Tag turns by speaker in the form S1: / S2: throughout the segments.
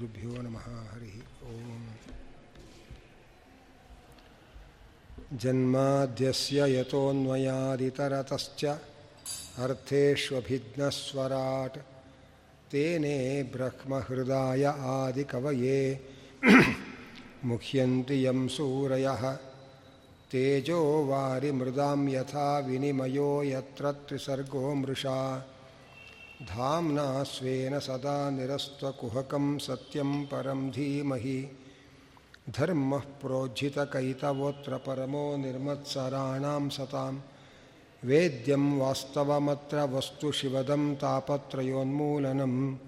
S1: श्रीगुरुभ्यो नमः, हरिः ओम्। जन्माद्यस्य यतोऽन्वयादितरतश्च अर्थेष्वभिघ्नस्वराट् तेने ब्रह्महृदाय आदिकवये। मुह्यन्ति यं सूरयः, तेजो वारिमृदां यथा विनिमयो यत्र त्रिसर्गो मृषा। धाम्ना स्वेन सदा निरस्त्वकुहकं सत्यं परं धीमहि। धर्मः प्रोज्झितकैतवोऽत्र परमो निर्मत्सराणां सतां। वेद्यं वास्तवमत्र वस्तुशिवदं तापत्रयोन्मूलनं।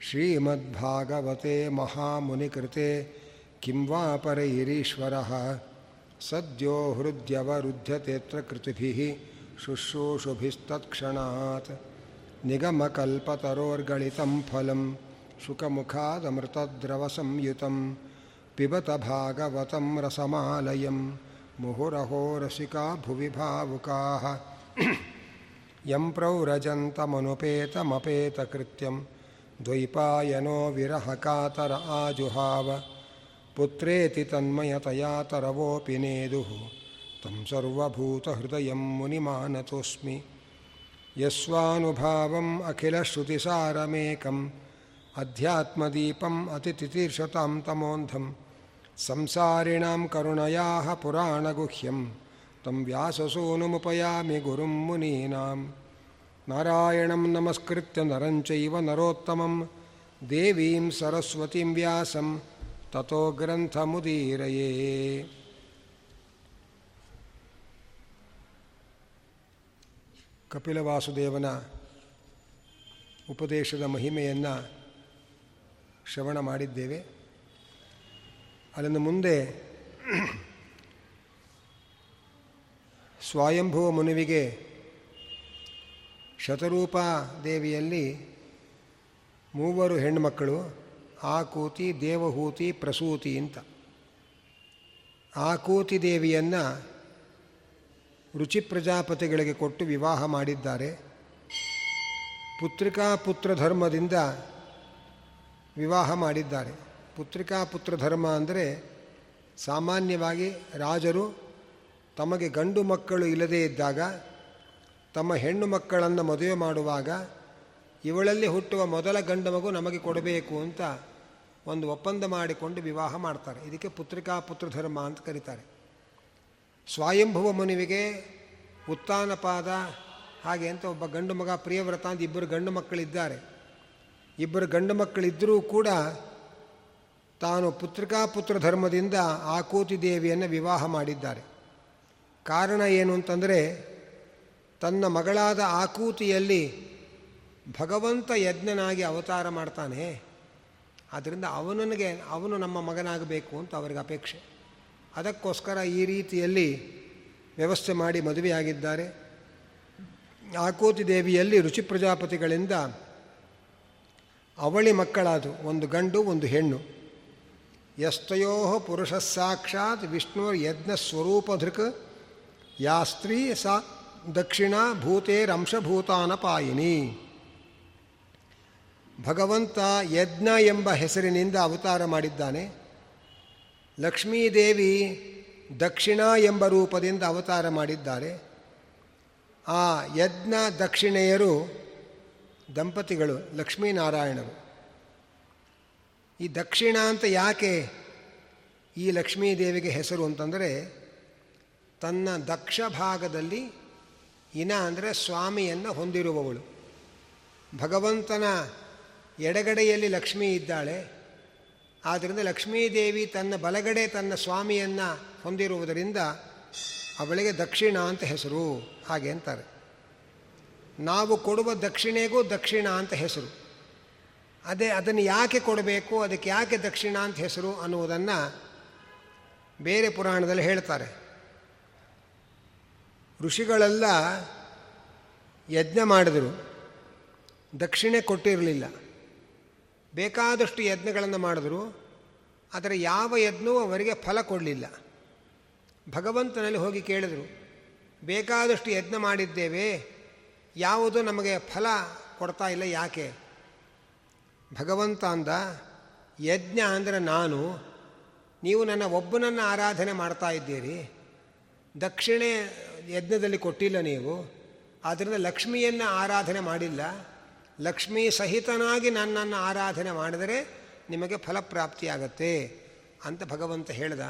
S1: श्रीमद्भागवते महामुनिकृते किं वा सद्यो हृद्यवरुध्यतेऽत्र कृतिभिः शुश्रूषुभिस्तत्क्षणात्। निगमकल्पतरोर्गलितं फलं शुकमुखादमृतद्रवसंयुतं पिबत भागवतं रसमालयं मुहुरहो रसिका भुवि भावुकाः। यं प्रौरजन्तमनुपेतमपेतकृत्यं द्वैपायनो विरहकातर आजुहाव। पुत्रेति तन्मयतया तरवोऽपि नेदुः। तं सर्वभूतहृदयं मुनिमानतोऽस्मि। यस्वानुभावम् अखिलश्रुतिसारमेकम् अध्यात्मदीपम् अतितितीर्षतां तमोन्धं संसारिणां करुणयाः पुराणगुह्यं तं व्याससूनुमुपयामि गुरुं मुनीनां नारायणं नमस्कृत्य नरं चैव नरोत्तमं देवीं सरस्वतीं व्यासं ततो ग्रन्थमुदीरये ಕಪಿಲವಾಸುದೇವನ ಉಪದೇಶದ ಮಹಿಮೆಯನ್ನು ಶ್ರವಣ ಮಾಡಿದ್ದೇವೆ. ಅದನ್ನು ಮುಂದೆ ಸ್ವಯಂಭುವ ಮುನಿವಿಗೆ ಶತರೂಪ ದೇವಿಯಲ್ಲಿ ಮೂವರು ಹೆಣ್ಣುಮಕ್ಕಳು ಆಕೂತಿ, ದೇವಹೂತಿ, ಪ್ರಸೂತಿ ಅಂತ. ಆಕೂತಿ ದೇವಿಯನ್ನು ರುಚಿ ಪ್ರಜಾಪತಿಗಳಿಗೆ ಕೊಟ್ಟು ವಿವಾಹ ಮಾಡಿದ್ದಾರೆ. ಪುತ್ರಿಕಾ ಪುತ್ರ ಧರ್ಮದಿಂದ ವಿವಾಹ ಮಾಡಿದ್ದಾರೆ. ಪುತ್ರಿಕಾ ಪುತ್ರ ಧರ್ಮ ಅಂದರೆ ಸಾಮಾನ್ಯವಾಗಿ ರಾಜರು ತಮಗೆ ಗಂಡು ಮಕ್ಕಳು ಇಲ್ಲದೇ ಇದ್ದಾಗ, ತಮ್ಮ ಹೆಣ್ಣು ಮಕ್ಕಳನ್ನು ಮದುವೆ ಮಾಡುವಾಗ ಇವಳಲ್ಲಿ ಹುಟ್ಟುವ ಮೊದಲ ಗಂಡು ಮಗು ನಮಗೆ ಕೊಡಬೇಕು ಅಂತ ಒಂದು ಒಪ್ಪಂದ ಮಾಡಿಕೊಂಡು ವಿವಾಹ ಮಾಡ್ತಾರೆ. ಇದಕ್ಕೆ ಪುತ್ರಿಕಾ ಪುತ್ರ ಧರ್ಮ ಅಂತ ಕರೀತಾರೆ. ಸ್ವಯಂಭುವ ಮನುವಿಗೆ ಉತ್ತಾನಪಾದ ಹಾಗೆ ಅಂತ ಒಬ್ಬ ಗಂಡು ಮಗ ಪ್ರಿಯವ್ರತ ಅಂತ ಇಬ್ಬರು ಗಂಡು ಮಕ್ಕಳಿದ್ದಾರೆ. ಇಬ್ಬರು ಗಂಡು ಮಕ್ಕಳಿದ್ದರೂ ಕೂಡ ತಾನು ಪುತ್ರಿಕಾ ಪುತ್ರ ಧರ್ಮದಿಂದ ಆಕೂತಿ ದೇವಿಯನ್ನು ವಿವಾಹ ಮಾಡಿದ್ದಾರೆ. ಕಾರಣ ಏನು ಅಂತಂದರೆ ತನ್ನ ಮಗಳಾದ ಆಕೂತಿಯಲ್ಲಿ ಭಗವಂತ ಯಜ್ಞನಾಗಿ ಅವತಾರ ಮಾಡ್ತಾನೆ. ಆದ್ದರಿಂದ ಅವನಿಗೆ ಅವನು ನಮ್ಮ ಮಗನಾಗಬೇಕು ಅಂತ ಅವರಿಗೆ ಅಪೇಕ್ಷೆ. ಅದಕ್ಕೋಸ್ಕರ ಈ ರೀತಿಯಲ್ಲಿ ವ್ಯವಸ್ಥೆ ಮಾಡಿ ಮದುವೆಯಾಗಿದ್ದಾರೆ. ಆಕೋತಿ ದೇವಿಯಲ್ಲಿ ರುಚಿ ಪ್ರಜಾಪತಿಗಳಿಂದ ಅವಳಿ ಮಕ್ಕಳಾದು, ಒಂದು ಗಂಡು, ಒಂದು ಹೆಣ್ಣು. ಯಸ್ತಯೋ ಪುರುಷ ಸಾಕ್ಷಾತ್ ವಿಷ್ಣು ಯಜ್ಞ ಸ್ವರೂಪಧೃಕ್, ಯಾ ಸ್ತ್ರೀ ಸಾ ದಕ್ಷಿಣ ಭೂತೇರಂಶಭೂತಾನ ಪಾಯಿನಿ. ಭಗವಂತ ಯಜ್ಞ ಎಂಬ ಹೆಸರಿನಿಂದ ಅವತಾರ ಮಾಡಿದ್ದಾನೆ. ಲಕ್ಷ್ಮೀದೇವಿ ದಕ್ಷಿಣ ಎಂಬ ರೂಪದಿಂದ ಅವತಾರ ಮಾಡಿದ್ದಾರೆ. ಆ ಯಜ್ಞ ದಕ್ಷಿಣೆಯರು ದಂಪತಿಗಳು ಲಕ್ಷ್ಮೀನಾರಾಯಣರು. ಈ ದಕ್ಷಿಣ ಅಂತ ಯಾಕೆ ಈ ಲಕ್ಷ್ಮೀದೇವಿಗೆ ಹೆಸರು ಅಂತಂದರೆ ತನ್ನ ದಕ್ಷ ಭಾಗದಲ್ಲಿ ಇನ ಅಂದರೆ ಸ್ವಾಮಿಯನ್ನು ಹೊಂದಿರುವವಳು. ಭಗವಂತನ ಎಡಗಡೆಯಲ್ಲಿ ಲಕ್ಷ್ಮಿ ಇದ್ದಾಳೆ ಆದ್ದರಿಂದ ಲಕ್ಷ್ಮೀದೇವಿ ತನ್ನ ಬಲಗಡೆ ತನ್ನ ಸ್ವಾಮಿಯನ್ನು ಹೊಂದಿರುವುದರಿಂದ ಅವಳಿಗೆ ದಕ್ಷಿಣ ಅಂತ ಹೆಸರು. ಹಾಗೆ ಅಂತಾರೆ. ನಾವು ಕೊಡುವ ದಕ್ಷಿಣೆಗೂ ದಕ್ಷಿಣ ಅಂತ ಹೆಸರು. ಅದೇ ಅದನ್ನು ಯಾಕೆ ಕೊಡಬೇಕು, ಅದಕ್ಕೆ ಯಾಕೆ ದಕ್ಷಿಣ ಅಂತ ಹೆಸರು ಅನ್ನುವುದನ್ನು ಬೇರೆ ಪುರಾಣದಲ್ಲಿ ಹೇಳ್ತಾರೆ. ಋಷಿಗಳೆಲ್ಲ ಯಜ್ಞ ಮಾಡಿದರು. ದಕ್ಷಿಣೆ ಕೊಟ್ಟಿರಲಿಲ್ಲ. ಬೇಕಾದಷ್ಟು ಯಜ್ಞಗಳನ್ನು ಮಾಡಿದ್ರು, ಆದರೆ ಯಾವ ಯಜ್ಞವೂ ಅವರಿಗೆ ಫಲ ಕೊಡಲಿಲ್ಲ. ಭಗವಂತನಲ್ಲಿ ಹೋಗಿ ಕೇಳಿದರು, ಬೇಕಾದಷ್ಟು ಯಜ್ಞ ಮಾಡಿದ್ದೇವೆ, ಯಾವುದು ನಮಗೆ ಫಲ ಕೊಡ್ತಾ ಇಲ್ಲ, ಯಾಕೆ? ಭಗವಂತ ಅಂದ, ಯಜ್ಞ ಅಂದರೆ ನಾನು, ನೀವು ನನ್ನ ಒಬ್ಬನನ್ನು ಆರಾಧನೆ ಮಾಡ್ತಾ ಇದ್ದೀರಿ, ದಕ್ಷಿಣೆ ಯಜ್ಞದಲ್ಲಿ ಕೊಟ್ಟಿಲ್ಲ ನೀವು ಆದ್ದರಿಂದ ಲಕ್ಷ್ಮಿಯನ್ನು ಆರಾಧನೆ ಮಾಡಿಲ್ಲ ಲಕ್ಷ್ಮೀ ಸಹಿತನಾಗಿ ನನ್ನನ್ನು ಆರಾಧನೆ ಮಾಡಿದರೆ ನಿಮಗೆ ಫಲಪ್ರಾಪ್ತಿಯಾಗತ್ತೆ ಅಂತ ಭಗವಂತ ಹೇಳಿದ.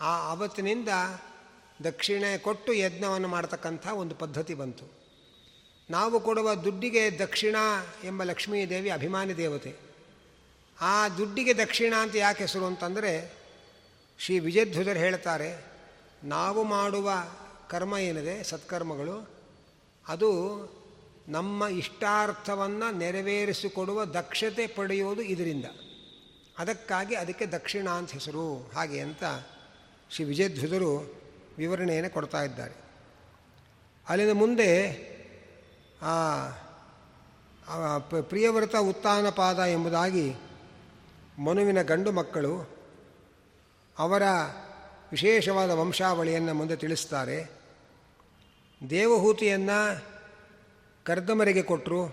S1: ಆ ಆವತ್ತಿನಿಂದ ದಕ್ಷಿಣೆ ಕೊಟ್ಟು ಯಜ್ಞವನ್ನು ಮಾಡ್ತಕ್ಕಂಥ ಒಂದು ಪದ್ಧತಿ ಬಂತು. ನಾವು ಕೊಡುವ ದುಡ್ಡಿಗೆ ದಕ್ಷಿಣ ಎಂಬ ಲಕ್ಷ್ಮೀ ದೇವಿ ಅಭಿಮಾನಿ ದೇವತೆ. ಆ ದುಡ್ಡಿಗೆ ದಕ್ಷಿಣ ಅಂತ ಯಾಕೆ ಹೆಸರು ಅಂತಂದರೆ ಶ್ರೀ ವಿಜಯಧ್ವಜರು ಹೇಳ್ತಾರೆ, ನಾವು ಮಾಡುವ ಕರ್ಮ ಏನಿದೆ? ಸತ್ಕರ್ಮಗಳು. ಅದು ನಮ್ಮ ಇಷ್ಟಾರ್ಥವನ್ನು ನೆರವೇರಿಸಿಕೊಡುವ ದಕ್ಷತೆ ಪಡೆಯೋದು ಇದರಿಂದ. ಅದಕ್ಕಾಗಿ ಅದಕ್ಕೆ ದಕ್ಷಿಣ ಅಂತ ಹೆಸರು. ಹಾಗೆ ಅಂತ ಶ್ರೀ ವಿಜಯಧ್ವಜರು ವಿವರಣೆಯನ್ನು ಕೊಡ್ತಾ ಇದ್ದಾರೆ. ಅಲ್ಲಿಂದ ಮುಂದೆ ಪ್ರಿಯವ್ರತ ಉತ್ಥಾನಪಾದ ಎಂಬುದಾಗಿ ಮನುವಿನ ಗಂಡು ಮಕ್ಕಳು ಅವರ ವಿಶೇಷವಾದ ವಂಶಾವಳಿಯನ್ನು ಮುಂದೆ ತಿಳಿಸ್ತಾರೆ. ದೇವಹೂತಿಯನ್ನು ಕರ್ದಮರಿಗೆ ಕೊಟ್ಟರು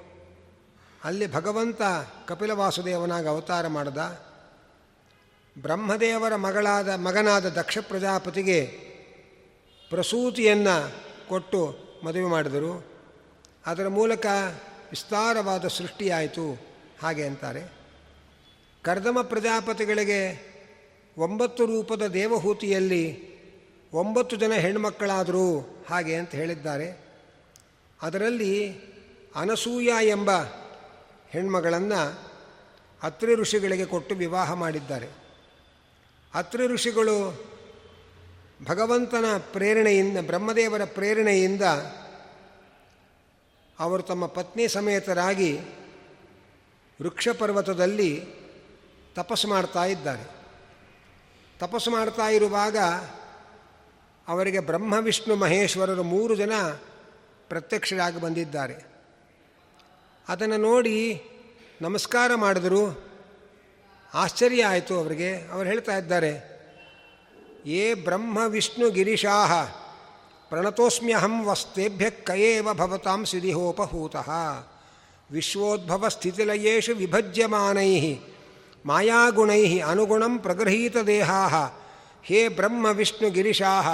S1: ಅಲ್ಲಿ ಭಗವಂತ ಕಪಿಲ ವಾಸುದೇವನಾಗಿ ಅವತಾರ ಮಾಡಿದ. ಬ್ರಹ್ಮದೇವರ ಮಗಳಾದ, ಮಗನಾದ ದಕ್ಷ ಪ್ರಜಾಪತಿಗೆ ಪ್ರಸೂತಿಯನ್ನು ಕೊಟ್ಟು ಮದುವೆ ಮಾಡಿದರು. ಅದರ ಮೂಲಕ ವಿಸ್ತಾರವಾದ ಸೃಷ್ಟಿಯಾಯಿತು. ಹಾಗೆ ಅಂತಾರೆ. ಕರ್ದಮ ಪ್ರಜಾಪತಿಗಳಿಗೆ ಒಂಬತ್ತು ರೂಪದ ದೇವಹೂತಿಯಲ್ಲಿ ಒಂಬತ್ತು ಜನ ಹೆಣ್ಮಕ್ಕಳಾದರು. ಹಾಗೆ ಅಂತ ಹೇಳಿದ್ದಾರೆ. ಅದರಲ್ಲಿ ಅನಸೂಯ ಎಂಬ ಹೆಣ್ಮಗಳನ್ನು ಅತ್ರಿ ಋಷಿಗಳಿಗೆ ಕೊಟ್ಟು ವಿವಾಹ ಮಾಡಿದ್ದಾರೆ. ಅತ್ರಿ ಋಷಿಗಳು ಭಗವಂತನ ಪ್ರೇರಣೆಯಿಂದ, ಬ್ರಹ್ಮದೇವರ ಪ್ರೇರಣೆಯಿಂದ ಅವರು ತಮ್ಮ ಪತ್ನಿ ಸಮೇತರಾಗಿ ವೃಕ್ಷ ಪರ್ವತದಲ್ಲಿ ತಪಸ್ಸು ಮಾಡ್ತಾ ಇದ್ದಾರೆ. ತಪಸ್ಸು ಮಾಡ್ತಾ ಇರುವಾಗ ಅವರಿಗೆ ಬ್ರಹ್ಮ, ವಿಷ್ಣು, ಮಹೇಶ್ವರರು ಮೂರು ಜನ ಪ್ರತ್ಯಕ್ಷರಾಗಿ ಬಂದಿದ್ದಾರೆ. ಅದನ್ನು ನೋಡಿ ನಮಸ್ಕಾರ ಮಾಡಿದರು. ಆಶ್ಚರ್ಯ ಆಯಿತು ಅವರಿಗೆ. ಅವರು ಹೇಳ್ತಾ ಇದ್ದಾರೆ, ಏ ಬ್ರಹ್ಮ ವಿಷ್ಣು ಗಿರಿಶಾಹ, ಪ್ರಣತೋಸ್ಮ್ಯಹಂ ವಸ್ತೇಭ್ಯ ಕಯೇವ ಭವತಾಂ ಸಿರಿಹೋಪಹೂತಃ ವಿಶ್ವೋದ್ಭವ ಸ್ಥಿತಿಲಯೇಷು ವಿಭಜ್ಯಮಾನೈ, ಮಾಯಾಗುಣೈ ಅನುಗುಣಂ ಪ್ರಗೃಹೀತದೇಹಾ ಹೇ ಬ್ರಹ್ಮ ವಿಷ್ಣು ಗಿರಿಶಾಹ,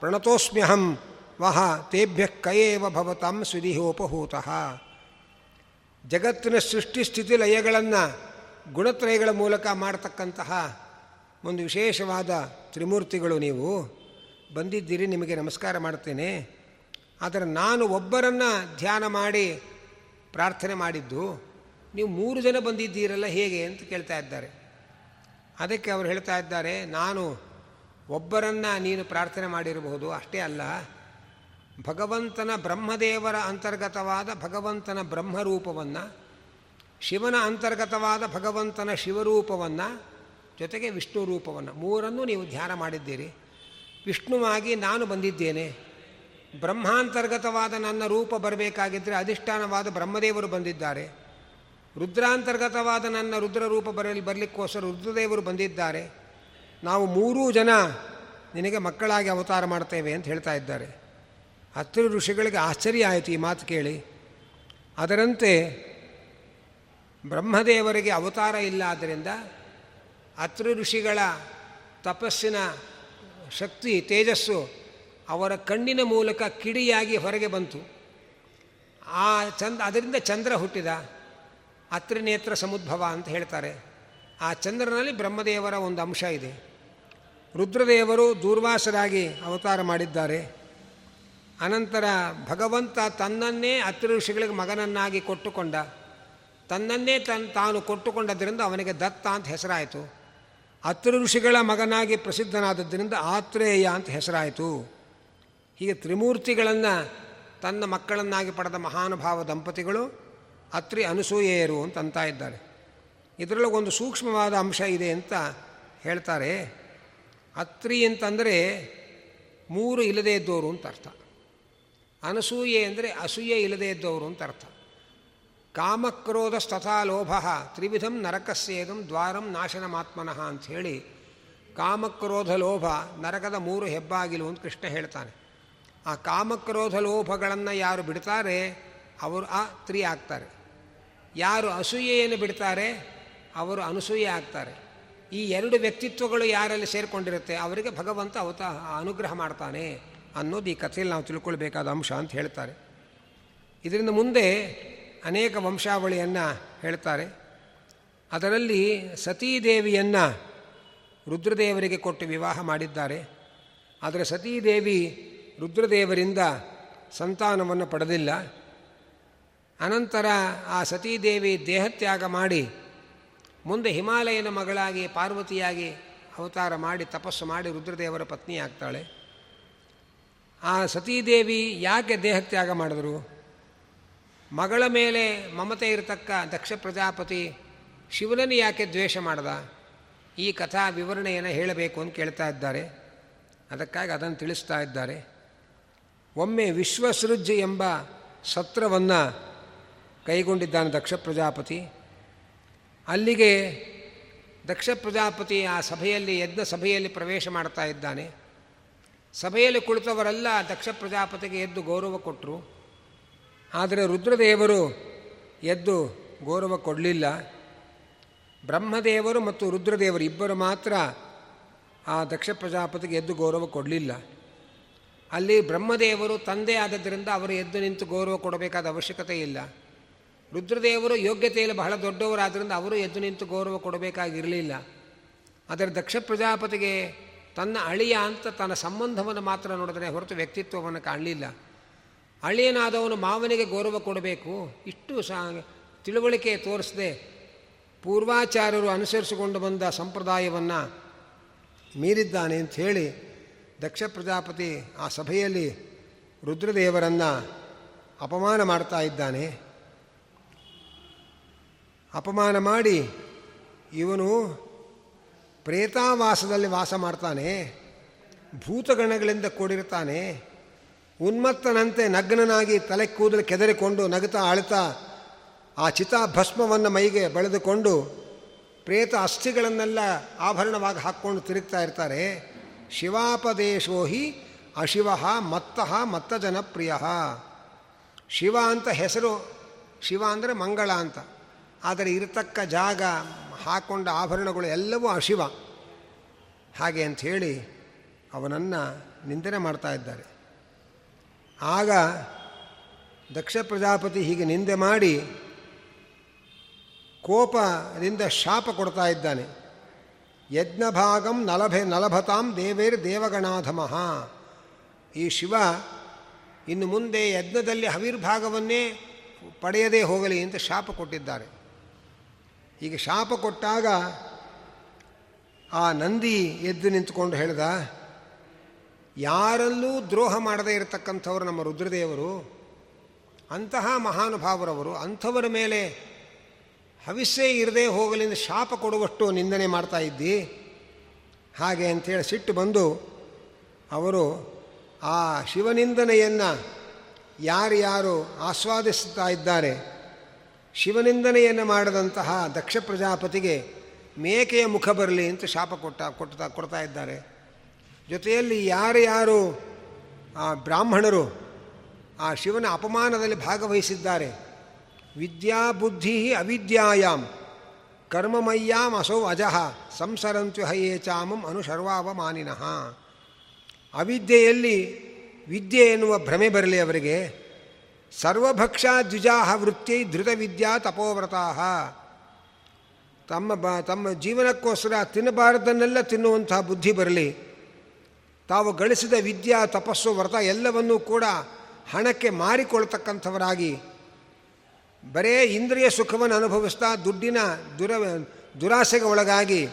S1: ಪ್ರಣತೋಸ್ಮ್ಯಹಂ ವಹ ತೇಭ್ಯ ಕಯೇವ ಭವತಾಂ ಸಿರಿಹೋಪಹೂತಃ ಜಗತ್ತಿನ ಸೃಷ್ಟಿ ಸ್ಥಿತಿ ಲಯಗಳನ್ನು ಗುಣತ್ರಯಗಳ ಮೂಲಕ ಮಾಡತಕ್ಕಂತಹ ಒಂದು ವಿಶೇಷವಾದ ತ್ರಿಮೂರ್ತಿಗಳು ನೀವು. ಬಂದಿದ್ದೀರಿ, ನಿಮಗೆ ನಮಸ್ಕಾರ ಮಾಡ್ತೇನೆ. ಆದರೆ ನಾನು ಒಬ್ಬರನ್ನು ಧ್ಯಾನ ಮಾಡಿ ಪ್ರಾರ್ಥನೆ ಮಾಡಿದ್ದು, ನೀವು ಮೂರು ಜನ ಬಂದಿದ್ದೀರಲ್ಲ ಹೇಗೆ ಅಂತ ಕೇಳ್ತಾ ಇದ್ದಾರೆ. ಅದಕ್ಕೆ ಅವರು ಹೇಳ್ತಾ ಇದ್ದಾರೆ, ನಾನು ಒಬ್ಬರನ್ನು ನೀನು ಪ್ರಾರ್ಥನೆ ಮಾಡಿರಬಹುದು, ಅಷ್ಟೇ ಅಲ್ಲ. ಭಗವಂತನ ಬ್ರಹ್ಮದೇವರ ಅಂತರ್ಗತವಾದ ಭಗವಂತನ ಬ್ರಹ್ಮರೂಪವನ್ನು, ಶಿವನ ಅಂತರ್ಗತವಾದ ಭಗವಂತನ ಶಿವರೂಪವನ್ನು, ಜೊತೆಗೆ ವಿಷ್ಣು ರೂಪವನ್ನು, ಮೂರನ್ನು ನೀವು ಧ್ಯಾನ ಮಾಡಿದ್ದೀರಿ. ವಿಷ್ಣುವಾಗಿ ನಾನು ಬಂದಿದ್ದೇನೆ. ಬ್ರಹ್ಮಾಂತರ್ಗತವಾದ ನನ್ನ ರೂಪ ಬರಬೇಕಾಗಿದ್ದರೆ ಅಧಿಷ್ಠಾನವಾದ ಬ್ರಹ್ಮದೇವರು ಬಂದಿದ್ದಾರೆ. ರುದ್ರಾಂತರ್ಗತವಾದ ನನ್ನ ರುದ್ರ ರೂಪ ಬರಲಿ, ಬರಲಿಕ್ಕೋಸ್ಕರ ರುದ್ರದೇವರು ಬಂದಿದ್ದಾರೆ. ನಾವು ಮೂರೂ ಜನ ನಿನಗೆ ಮಕ್ಕಳಾಗಿ ಅವತಾರ ಮಾಡ್ತೇವೆ ಅಂತ ಹೇಳ್ತಾ ಇದ್ದಾರೆ. ಹತ್ತಿರ ಋಷಿಗಳಿಗೆ ಆಶ್ಚರ್ಯ ಆಯಿತು ಈ ಮಾತು ಕೇಳಿ. ಅದರಂತೆ ಬ್ರಹ್ಮದೇವರಿಗೆ ಅವತಾರ ಇಲ್ಲ ಆದ್ದರಿಂದ ಅತ್ರಿ ಋಷಿಗಳ ತಪಸ್ಸಿನ ಶಕ್ತಿ, ತೇಜಸ್ಸು ಅವರ ಕಣ್ಣಿನ ಮೂಲಕ ಕಿಡಿಯಾಗಿ ಹೊರಗೆ ಬಂತು. ಆ ಚಂದ, ಅದರಿಂದ ಚಂದ್ರ ಹುಟ್ಟಿದ. ಅತ್ರಿನೇತ್ರ ಸಮುದ್ಭವ ಅಂತ ಹೇಳ್ತಾರೆ. ಆ ಚಂದ್ರನಲ್ಲಿ ಬ್ರಹ್ಮದೇವರ ಒಂದು ಅಂಶ ಇದೆ. ರುದ್ರದೇವರು ದೂರ್ವಾಸರಾಗಿ ಅವತಾರ ಮಾಡಿದ್ದಾರೆ. ಅನಂತರ ಭಗವಂತ ತನ್ನನ್ನೇ ಋಷಿಗಳಿಗೆ ಮಗನನ್ನಾಗಿ ಕೊಟ್ಟುಕೊಂಡ. ತನ್ನನ್ನೇ ತನ್, ತಾನು ಕೊಟ್ಟುಕೊಂಡದ್ದರಿಂದ ಅವನಿಗೆ ದತ್ತ ಅಂತ ಹೆಸರಾಯಿತು. ಋಷಿಗಳ ಮಗನಾಗಿ ಪ್ರಸಿದ್ಧನಾದದ್ದರಿಂದ ಆತ್ರೇಯ ಅಂತ ಹೆಸರಾಯಿತು. ಹೀಗೆ ತ್ರಿಮೂರ್ತಿಗಳನ್ನು ತನ್ನ ಮಕ್ಕಳನ್ನಾಗಿ ಪಡೆದ ಮಹಾನುಭಾವ ದಂಪತಿಗಳು ಅತ್ರಿ ಅನಸೂಯೆಯರು ಅಂತ ಇದ್ದಾರೆ. ಇದರೊಳಗೆ ಒಂದು ಸೂಕ್ಷ್ಮವಾದ ಅಂಶ ಇದೆ ಅಂತ ಹೇಳ್ತಾರೆ. ಅತ್ರಿ ಅಂತಂದರೆ ಮೂರು ಇಲ್ಲದೇ ಇದ್ದವರು ಅಂತ ಅರ್ಥ. ಅನಸೂಯೆ ಅಂದರೆ ಅಸೂಯೆ ಇಲ್ಲದೆ ಇದ್ದವರು ಅಂತ ಅರ್ಥ. ಕಾಮಕ್ರೋಧ ಲೋಭ, ತ್ರಿವಿಧಂ ನರಕಸ್ಯೇದಂ ದ್ವಾರಂ ನಾಶನಮಾತ್ಮನಃ ಅಂತ ಹೇಳಿ ಕಾಮಕ್ರೋಧ ಲೋಭ ನರಕದ ಮೂರು ಹೆಬ್ಬಾಗಿಲು ಅಂತ ಕೃಷ್ಣ ಹೇಳ್ತಾನೆ. ಆ ಕಾಮಕ್ರೋಧ ಲೋಭಗಳನ್ನು ಯಾರು ಬಿಡ್ತಾರೆ? ಅವರು ಆ ತ್ರಿ ಆಗ್ತಾರೆ. ಯಾರು ಅಸೂಯೆಯನ್ನು ಬಿಡ್ತಾರೆ? ಅವರು ಅನಸೂಯೆ ಆಗ್ತಾರೆ. ಈ ಎರಡು ವ್ಯಕ್ತಿತ್ವಗಳು ಯಾರಲ್ಲಿ ಸೇರಿಕೊಂಡಿರುತ್ತೆ? ಅವರಿಗೆ ಭಗವಂತ ಅವತ ಅನುಗ್ರಹ ಮಾಡ್ತಾನೆ. ಅನ್ನೋದು ಈ ಕಥೆಯಲ್ಲಿ ನಾವು ತಿಳ್ಕೊಳ್ಬೇಕಾದ ಅಂಶ ಅಂತ ಹೇಳ್ತಾರೆ. ಇದರಿಂದ ಮುಂದೆ ಅನೇಕ ವಂಶಾವಳಿಯನ್ನು ಹೇಳ್ತಾರೆ. ಅದರಲ್ಲಿ ಸತೀದೇವಿಯನ್ನು ರುದ್ರದೇವರಿಗೆ ಕೊಟ್ಟು ವಿವಾಹ ಮಾಡಿದ್ದಾರೆ. ಆದರೆ ಸತೀದೇವಿ ರುದ್ರದೇವರಿಂದ ಸಂತಾನವನ್ನು ಪಡೆದಿಲ್ಲ. ಅನಂತರ ಆ ಸತೀದೇವಿ ದೇಹತ್ಯಾಗ ಮಾಡಿ ಮುಂದೆ ಹಿಮಾಲಯನ ಮಗಳಾಗಿ ಪಾರ್ವತಿಯಾಗಿ ಅವತಾರ ಮಾಡಿ ತಪಸ್ಸು ಮಾಡಿ ರುದ್ರದೇವರ ಪತ್ನಿ ಆಗ್ತಾಳೆ ಆ ಸತೀದೇವಿ ಯಾಕೆ ದೇಹತ್ಯಾಗ ಮಾಡಿದ್ರು? ಮಗಳ ಮೇಲೆ ಮಮತೆ ಇರತಕ್ಕ ದಕ್ಷ ಪ್ರಜಾಪತಿ ಶಿವನನ್ನು ಯಾಕೆ ದ್ವೇಷ ಮಾಡ್ದ? ಈ ಕಥಾ ವಿವರಣೆಯನ್ನು ಹೇಳಬೇಕು ಅಂತ ಕೇಳ್ತಾ ಇದ್ದಾರೆ. ಅದಕ್ಕಾಗಿ ಅದನ್ನು ತಿಳಿಸ್ತಾ ಇದ್ದಾರೆ. ಒಮ್ಮೆ ವಿಶ್ವಸೃಜ್ ಎಂಬ ಸತ್ರವನ್ನು ಕೈಗೊಂಡಿದ್ದಾನೆ ದಕ್ಷ ಪ್ರಜಾಪತಿ. ಅಲ್ಲಿಗೆ ದಕ್ಷ ಪ್ರಜಾಪತಿ ಆ ಸಭೆಯಲ್ಲಿ, ಯಜ್ಞ ಸಭೆಯಲ್ಲಿ ಪ್ರವೇಶ ಮಾಡ್ತಾ ಇದ್ದಾನೆ. ಸಭೆಯಲ್ಲಿ ಕುಳಿತವರೆಲ್ಲ ದಕ್ಷ ಪ್ರಜಾಪತಿಗೆ ಎದ್ದು ಗೌರವ ಕೊಟ್ಟರು ಆದರೆ ರುದ್ರದೇವರು ಎದ್ದು ಗೌರವ ಕೊಡಲಿಲ್ಲ. ಬ್ರಹ್ಮದೇವರು ಮತ್ತು ರುದ್ರದೇವರು ಇಬ್ಬರು ಮಾತ್ರ ಆ ದಕ್ಷ ಪ್ರಜಾಪತಿಗೆ ಎದ್ದು ಗೌರವ ಕೊಡಲಿಲ್ಲ. ಅಲ್ಲಿ ಬ್ರಹ್ಮದೇವರು ತಂದೆ ಆದದ್ದರಿಂದ ಅವರು ಎದ್ದು ನಿಂತು ಗೌರವ ಕೊಡಬೇಕಾದ ಅವಶ್ಯಕತೆ ಇಲ್ಲ. ರುದ್ರದೇವರು ಯೋಗ್ಯತೆಯಲ್ಲಿ ಬಹಳ ದೊಡ್ಡವರಾದ್ದರಿಂದ ಅವರು ಎದ್ದು ನಿಂತು ಗೌರವ ಕೊಡಬೇಕಾಗಿರಲಿಲ್ಲ. ಆದರೆ ದಕ್ಷ ಪ್ರಜಾಪತಿಗೆ ತನ್ನ ಅಳಿಯ ಅಂತ ತನ್ನ ಸಂಬಂಧವನ್ನು ಮಾತ್ರ ನೋಡಿದ್ರೆ ಹೊರತು ವ್ಯಕ್ತಿತ್ವವನ್ನು ಕಾಣಲಿಲ್ಲ. ಅಳಿಯನಾದವನು ಮಾವನಿಗೆ ಗೌರವ ಕೊಡಬೇಕು. ಇಷ್ಟು ಸಾ ತಿಳುವಳಿಕೆ ತೋರಿಸದೆ ಪೂರ್ವಾಚಾರ್ಯರು ಅನುಸರಿಸಿಕೊಂಡು ಬಂದ ಸಂಪ್ರದಾಯವನ್ನು ಮೀರಿದ್ದಾನೆ ಅಂತ ಹೇಳಿ ದಕ್ಷ ಪ್ರಜಾಪತಿ ಆ ಸಭೆಯಲ್ಲಿ ರುದ್ರದೇವರನ್ನು ಅಪಮಾನ ಮಾಡ್ತಾ ಇದ್ದಾನೆ. ಅಪಮಾನ ಮಾಡಿ ಇವನು ಪ್ರೇತಾವಾಸದಲ್ಲಿ ವಾಸ ಮಾಡ್ತಾನೆ, ಭೂತಗಣಗಳಿಂದ ಕೂಡಿರ್ತಾನೆ, ಉನ್ಮತ್ತನಂತೆ ನಗ್ನನಾಗಿ ತಲೆ ಕೂದಲು ಕೆದರಿಕೊಂಡು ನಗುತ್ತಾ ಅಳುತ್ತಾ ಆ ಚಿತಾ ಭಸ್ಮವನ್ನು ಮೈಗೆ ಬಳೆದುಕೊಂಡು ಪ್ರೇತ ಅಸ್ಥಿಗಳನ್ನೆಲ್ಲ ಆಭರಣವಾಗಿ ಹಾಕ್ಕೊಂಡು ತಿರುಗ್ತಾ ಇರ್ತಾರೆ. ಶಿವಾಪದೇಶೋ ಹಿ ಅಶಿವ ಮತ್ತಃ ಮತ್ತ ಜನಪ್ರಿಯ ಶಿವ ಅಂತ ಹೆಸರು, ಶಿವ ಅಂದರೆ ಮಂಗಳ ಅಂತ. ಆದರೆ ಇರತಕ್ಕ ಜಾಗ ಹಾಕೊಂಡ ಆಭರಣಗಳು ಎಲ್ಲವೂ ಅಶಿವ. ಹಾಗೆ ಅಂಥೇಳಿ ಅವನನ್ನು ನಿಂದನೆ ಮಾಡ್ತಾ ಇದ್ದಾರೆ. ಆಗ ದಕ್ಷ ಪ್ರಜಾಪತಿ ಹೀಗೆ ನಿಂದೆ ಮಾಡಿ ಕೋಪದಿಂದ ಶಾಪ ಕೊಡ್ತಾ ಇದ್ದಾನೆ. ಯಜ್ಞಭಾಗಂ ನಲಭೆ ನಲಭತಾಂ ದೇವೇರ್ ದೇವಗಣಾಧಮಃ. ಈ ಶಿವ ಇನ್ನು ಮುಂದೆ ಯಜ್ಞದಲ್ಲಿ ಹವಿರ್ಭಾಗವನ್ನೇ ಪಡೆಯದೇ ಹೋಗಲಿ ಅಂತ ಶಾಪ ಕೊಟ್ಟಿದ್ದಾರೆ. ಹೀಗೆ ಶಾಪ ಕೊಟ್ಟಾಗ ಆ ನಂದಿ ಎದ್ದು ನಿಂತುಕೊಂಡು ಹೇಳ್ದ, ಯಾರಲ್ಲೂ ದ್ರೋಹ ಮಾಡದೇ ಇರತಕ್ಕಂಥವ್ರು ನಮ್ಮ ರುದ್ರದೇವರು, ಅಂತಹ ಮಹಾನುಭಾವರವರು, ಅಂಥವರ ಮೇಲೆ ಹವಿಸ್ಸೇ ಇರದೇ ಹೋಗಲಿಂದ ಶಾಪ ಕೊಡುವಷ್ಟು ನಿಂದನೆ ಮಾಡ್ತಾ ಇದ್ದಿ? ಹಾಗೆ ಅಂಥೇಳಿ ಸಿಟ್ಟು ಬಂದು ಅವರು ಆ ಶಿವನಿಂದನೆಯನ್ನು ಯಾರ್ಯಾರು ಆಸ್ವಾದಿಸ್ತಾ ಇದ್ದಾರೆ ಶಿವನಿಂದನೆಯನ್ನು ಮಾಡದಂತಹ ದಕ್ಷ ಪ್ರಜಾಪತಿಗೆ ಮೇಕೆಯ ಮುಖ ಬರಲಿ ಅಂತ ಶಾಪ ಕೊಟ್ಟ ಕೊಡ್ತಾ ಕೊಡ್ತಾ ಇದ್ದಾರೆ. ಜೊತೆಯಲ್ಲಿ ಯಾರ್ಯಾರು ಆ ಬ್ರಾಹ್ಮಣರು ಆ ಶಿವನ ಅಪಮಾನದಲ್ಲಿ ಭಾಗವಹಿಸಿದ್ದಾರೆ. ವಿದ್ಯಾ ಬುದ್ಧಿ ಅವಿದ್ಯಾಯಾಮ್ ಕರ್ಮಮಯ್ಯಾಮ್ ಅಸೌ ಅಜಃ, ಸಂಸರಂತ್ಯು ಹಯೇ ಚಾಮಂ ಅನುಶರ್ವಾವಮಾನಿನಃ ಅವಿದ್ಯೆಯಲ್ಲಿ ವಿದ್ಯೆ ಎನ್ನುವ ಭ್ರಮೆ ಬರಲಿ ಅವರಿಗೆ. ಸರ್ವಭಕ್ಷ ದ್ವಿಜಾಹ ವೃತ್ತಿ ಧೃತ ವಿದ್ಯಾ ತಪೋವ್ರತಾ ತಮ್ಮ ಬ, ತಮ್ಮ ಜೀವನಕ್ಕೋಸ್ಕರ ತಿನ್ನಬಾರದನ್ನೆಲ್ಲ ತಿನ್ನುವಂತಹ ಬುದ್ಧಿ ಬರಲಿ. ತಾವು ಗಳಿಸಿದ ವಿದ್ಯಾ, ತಪಸ್ಸು, ವ್ರತ ಎಲ್ಲವನ್ನೂ ಕೂಡ ಹಣಕ್ಕೆ ಮಾರಿಕೊಳ್ತಕ್ಕಂಥವರಾಗಿ ಬರೇ ಇಂದ್ರಿಯ ಸುಖವನ್ನು ಅನುಭವಿಸ್ತಾ ದುಡ್ಡಿನ ದುರ, ದುರಾಸೆಗೆ ಒಳಗಾಗಿ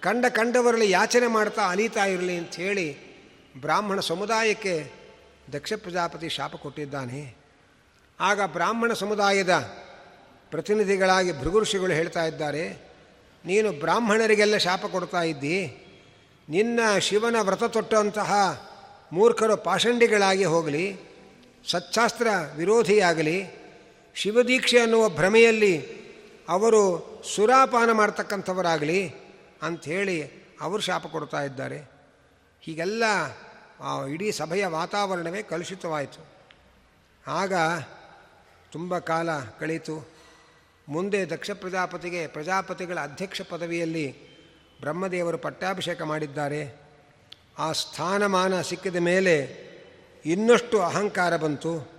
S1: ಕಂಡ ಕಂಡವರಲ್ಲಿ ಯಾಚನೆ ಮಾಡ್ತಾ ಅಲೀತಾ ಇರಲಿ ಅಂತ ಹೇಳಿ ಬ್ರಾಹ್ಮಣ ಸಮುದಾಯಕ್ಕೆ ದಕ್ಷ ಪ್ರಜಾಪತಿ ಶಾಪ ಕೊಟ್ಟಿದ್ದಾನೆ. ಆಗ ಬ್ರಾಹ್ಮಣ ಸಮುದಾಯದ ಪ್ರತಿನಿಧಿಗಳಾಗಿ ಭೃಗುಋಷಿಗಳು ಹೇಳ್ತಾ ಇದ್ದಾರೆ, ನೀನು ಬ್ರಾಹ್ಮಣರಿಗೆಲ್ಲ ಶಾಪ ಕೊಡ್ತಾ ಇದ್ದಿ. ನಿನ್ನ ಶಿವನ ವ್ರತ ತೊಟ್ಟಂತಹ ಮೂರ್ಖರು ಪಾಷಂಡಿಗಳಾಗಿ ಹೋಗಲಿ ಸಚ್ಚಾಸ್ತ್ರ ವಿರೋಧಿಯಾಗಲಿ, ಶಿವದೀಕ್ಷೆ ಅನ್ನುವ ಭ್ರಮೆಯಲ್ಲಿ ಅವರು ಸುರಾಪಾನ ಮಾಡ್ತಕ್ಕಂಥವರಾಗಲಿ ಅಂಥೇಳಿ ಅವರು ಶಾಪ ಕೊಡ್ತಾ ಇದ್ದಾರೆ. ಹೀಗೆಲ್ಲ, ಆ, ಇಡೀ ಸಭೆಯ ವಾತಾವರಣವೇ ಕಲುಷಿತವಾಯಿತು. ಆಗ ತುಂಬ ಕಾಲ ಕಳೀತು. ಮುಂದೆ ದಕ್ಷ ಪ್ರಜಾಪತಿಗೆ ಪ್ರಜಾಪತಿಗಳ ಅಧ್ಯಕ್ಷ ಪದವಿಯಲ್ಲಿ ಬ್ರಹ್ಮದೇವರು ಪಟ್ಟಾಭಿಷೇಕ ಮಾಡಿದ್ದಾರೆ. ಆ ಸ್ಥಾನಮಾನ ಸಿಕ್ಕಿದ ಮೇಲೆ ಇನ್ನಷ್ಟು ಅಹಂಕಾರ ಬಂತು.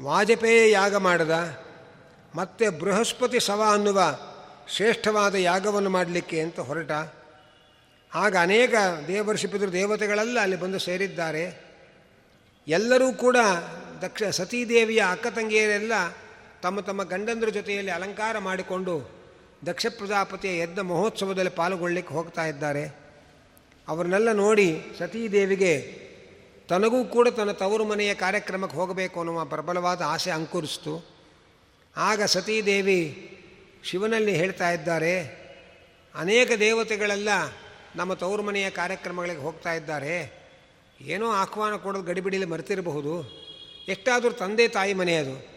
S1: ವಾಜಪೇಯಿ ಯಾಗ ಮಾಡದ. ಮತ್ತೆ ಬೃಹಸ್ಪತಿ ಸವ ಅನ್ನುವ ಶ್ರೇಷ್ಠವಾದ ಯಾಗವನ್ನು ಮಾಡಲಿಕ್ಕೆ ಅಂತ ಹೊರಟ. ಆಗ ಅನೇಕ ದೇವರ್ಷಿಪಿದ್ರು ಪಿತೃ ದೇವತೆಗಳೆಲ್ಲ ಅಲ್ಲಿ ಬಂದು ಸೇರಿದ್ದಾರೆ. ಎಲ್ಲರೂ ಕೂಡ ದಕ್ಷ ಸತೀದೇವಿಯ ಅಕ್ಕ ತಂಗಿಯರೆಲ್ಲ ತಮ್ಮ ತಮ್ಮ ಗಂಡಂದ್ರ ಜೊತೆಯಲ್ಲಿ ಅಲಂಕಾರ ಮಾಡಿಕೊಂಡು ದಕ್ಷ ಪ್ರಜಾಪತಿಯ ಯಜ್ಞ ಮಹೋತ್ಸವದಲ್ಲಿ ಪಾಲ್ಗೊಳ್ಳಿಕ್ಕೆ ಹೋಗ್ತಾ ಇದ್ದಾರೆ. ಅವರನ್ನೆಲ್ಲ ನೋಡಿ ಸತೀದೇವಿಗೆ ತನಗೂ ಕೂಡ ತನ್ನ ತವರು ಮನೆಯ ಕಾರ್ಯಕ್ರಮಕ್ಕೆ ಹೋಗಬೇಕು ಅನ್ನುವ ಪ್ರಬಲವಾದ ಆಸೆ ಅಂಕುರಿಸ್ತು. ಆಗ ಸತೀದೇವಿ ಶಿವನಲ್ಲಿ ಹೇಳ್ತಾ ಇದ್ದಾರೆ, ಅನೇಕ ದೇವತೆಗಳೆಲ್ಲ ನಮ್ಮ ತವರು ಮನೆಯ ಕಾರ್ಯಕ್ರಮಗಳಿಗೆ ಹೋಗ್ತಾ ಇದ್ದಾರೆ. ಏನೋ ಆಹ್ವಾನ ಕೊಡೋದು ಗಡಿಬಿಡಿಲಿ ಮರೆತಿರಬಹುದು. ಎಷ್ಟಾದರೂ ತಂದೆ ತಾಯಿ ಮನೆ ಅದು.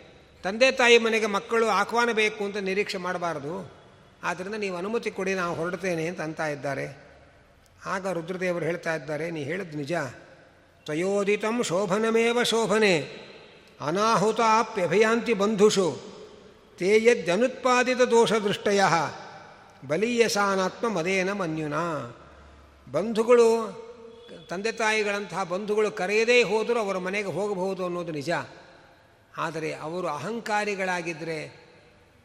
S1: ತಂದೆ ತಾಯಿ ಮನೆಗೆ ಮಕ್ಕಳು ಆಹ್ವಾನ ಬೇಕು ಅಂತ ನಿರೀಕ್ಷೆ ಮಾಡಬಾರದು. ಆದ್ದರಿಂದ ನೀವು ಅನುಮತಿ ಕೊಡಿ, ನಾವು ಹೊರಡ್ತೇನೆ ಅಂತ ಅಂತ ಇದ್ದಾರೆ. ಆಗ ರುದ್ರದೇವರು ಹೇಳ್ತಾ ಇದ್ದಾರೆ, ನೀ ಹೇಳಿದ್ ನಿಜ. ತ್ವಯೋದಿತಂ ಶೋಭನಮೇವ ಶೋಭನೆ ಅನಾಹುತಾಪ್ಯಭಯಾಂತಿ ಬಂಧುಷು ತೇ ದೋಷ ದೋಷದೃಷ್ಟಯ ಬಲೀಯಸಾನಾತ್ಮ ಮದೇನ ಮನ್ಯುನಾ. ಬಂಧುಗಳು ತಂದೆ ತಾಯಿಗಳಂತಹ ಬಂಧುಗಳು ಕರೆಯದೇ ಹೋದರೂ ಅವರ ಮನೆಗೆ ಹೋಗಬಹುದು ಅನ್ನೋದು ನಿಜ. ಆದರೆ ಅವರು ಅಹಂಕಾರಿಗಳಾಗಿದ್ದರೆ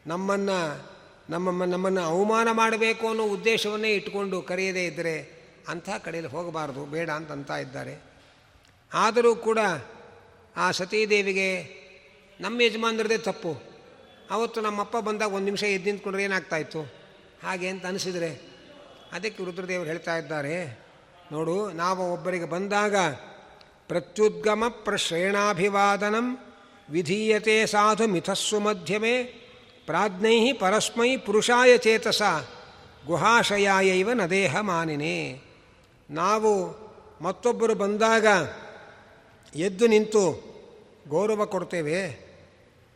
S1: ನಮ್ಮನ್ನು, ನಮ್ಮ, ನಮ್ಮನ್ನು ಅವಮಾನ ಮಾಡಬೇಕು ಅನ್ನೋ ಉದ್ದೇಶವನ್ನೇ ಇಟ್ಟುಕೊಂಡು ಕರೆಯದೇ ಇದ್ದರೆ ಅಂಥ ಕಡೆಯಲ್ಲಿ ಹೋಗಬಾರ್ದು, ಬೇಡ ಅಂತ ಇದ್ದಾರೆ. ಆದರೂ ಕೂಡ ಆ ಸತೀದೇವಿಗೆ, ನಮ್ಮ ಯಜಮಾನರದೇ ತಪ್ಪು. ಅವತ್ತು ನಮ್ಮಪ್ಪ ಬಂದಾಗ ಒಂದು ನಿಮಿಷ ಎದ್ದು ನಿಂತ್ಕೊಂಡ್ರೆ ಏನಾಗ್ತಾಯಿತ್ತು ಹಾಗೆ ಅಂತ ಅನಿಸಿದರೆ, ಅದಕ್ಕೆ ರುದ್ರದೇವರು ಹೇಳ್ತಾ ಇದ್ದಾರೆ ನೋಡು, ನಾವು ಒಬ್ಬರಿಗೆ ಬಂದಾಗ ಪ್ರತ್ಯುದ್ಗಮ ಪ್ರಶ್ರೇಣಾಭಿವಾದನಂ ವಿಧೀಯತೆ ಸಾಧು ಮಿಥಸ್ಸು ಮಧ್ಯಮೇ ಪ್ರಾಜ್ಞೈ ಪರಸ್ಮೈ ಪುರುಷಾಯ ಚೇತಸ ಗುಹಾಶಯಾಯೈವ ನದೇಹ ಮಾನಿನೇ. ನಾವು ಮತ್ತೊಬ್ಬರು ಬಂದಾಗ ಎದ್ದು ನಿಂತು ಗೌರವ ಕೊಡ್ತೇವೆ.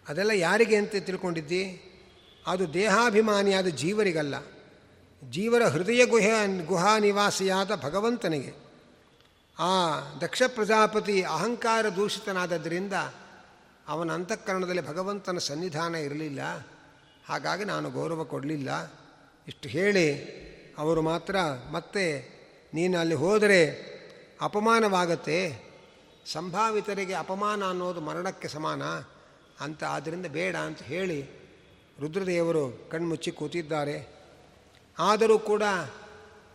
S1: ಅದೆಲ್ಲ ಯಾರಿಗೆ ಅಂತ ತಿಳ್ಕೊಂಡಿದ್ದಿ? ಅದು ದೇಹಾಭಿಮಾನಿಯಾದ ಜೀವರಿಗಲ್ಲ. ಜೀವರ ಹೃದಯ ಗುಹೆ ಗುಹಾ ನಿವಾಸಿಯಾದ ಭಗವಂತನಿಗೆ. ಆ ದಕ್ಷ ಪ್ರಜಾಪತಿ ಅಹಂಕಾರ ದೂಷಿತನಾದದ್ದರಿಂದ ಅವನ ಅಂತಃಕರಣದಲ್ಲಿ ಭಗವಂತನ ಸನ್ನಿಧಾನ ಇರಲಿಲ್ಲ. ಹಾಗಾಗಿ ನಾನು ಗೌರವ ಕೊಡಲಿಲ್ಲ. ಇಷ್ಟು ಹೇಳಿ ಅವರು ಮಾತ್ರ, ಮತ್ತೆ ನೀನು ಅಲ್ಲಿ ಹೋದರೆ ಅಪಮಾನವಾಗತ್ತೆ. ಸಂಭಾವಿತರಿಗೆ ಅಪಮಾನ ಅನ್ನೋದು ಮರಣಕ್ಕೆ ಸಮಾನ. ಅಂತ ಆದ್ದರಿಂದ ಬೇಡ ಅಂತ ಹೇಳಿ ರುದ್ರದೇವರು ಕಣ್ಮುಚ್ಚಿ ಕೂತಿದ್ದಾರೆ. ಆದರೂ ಕೂಡ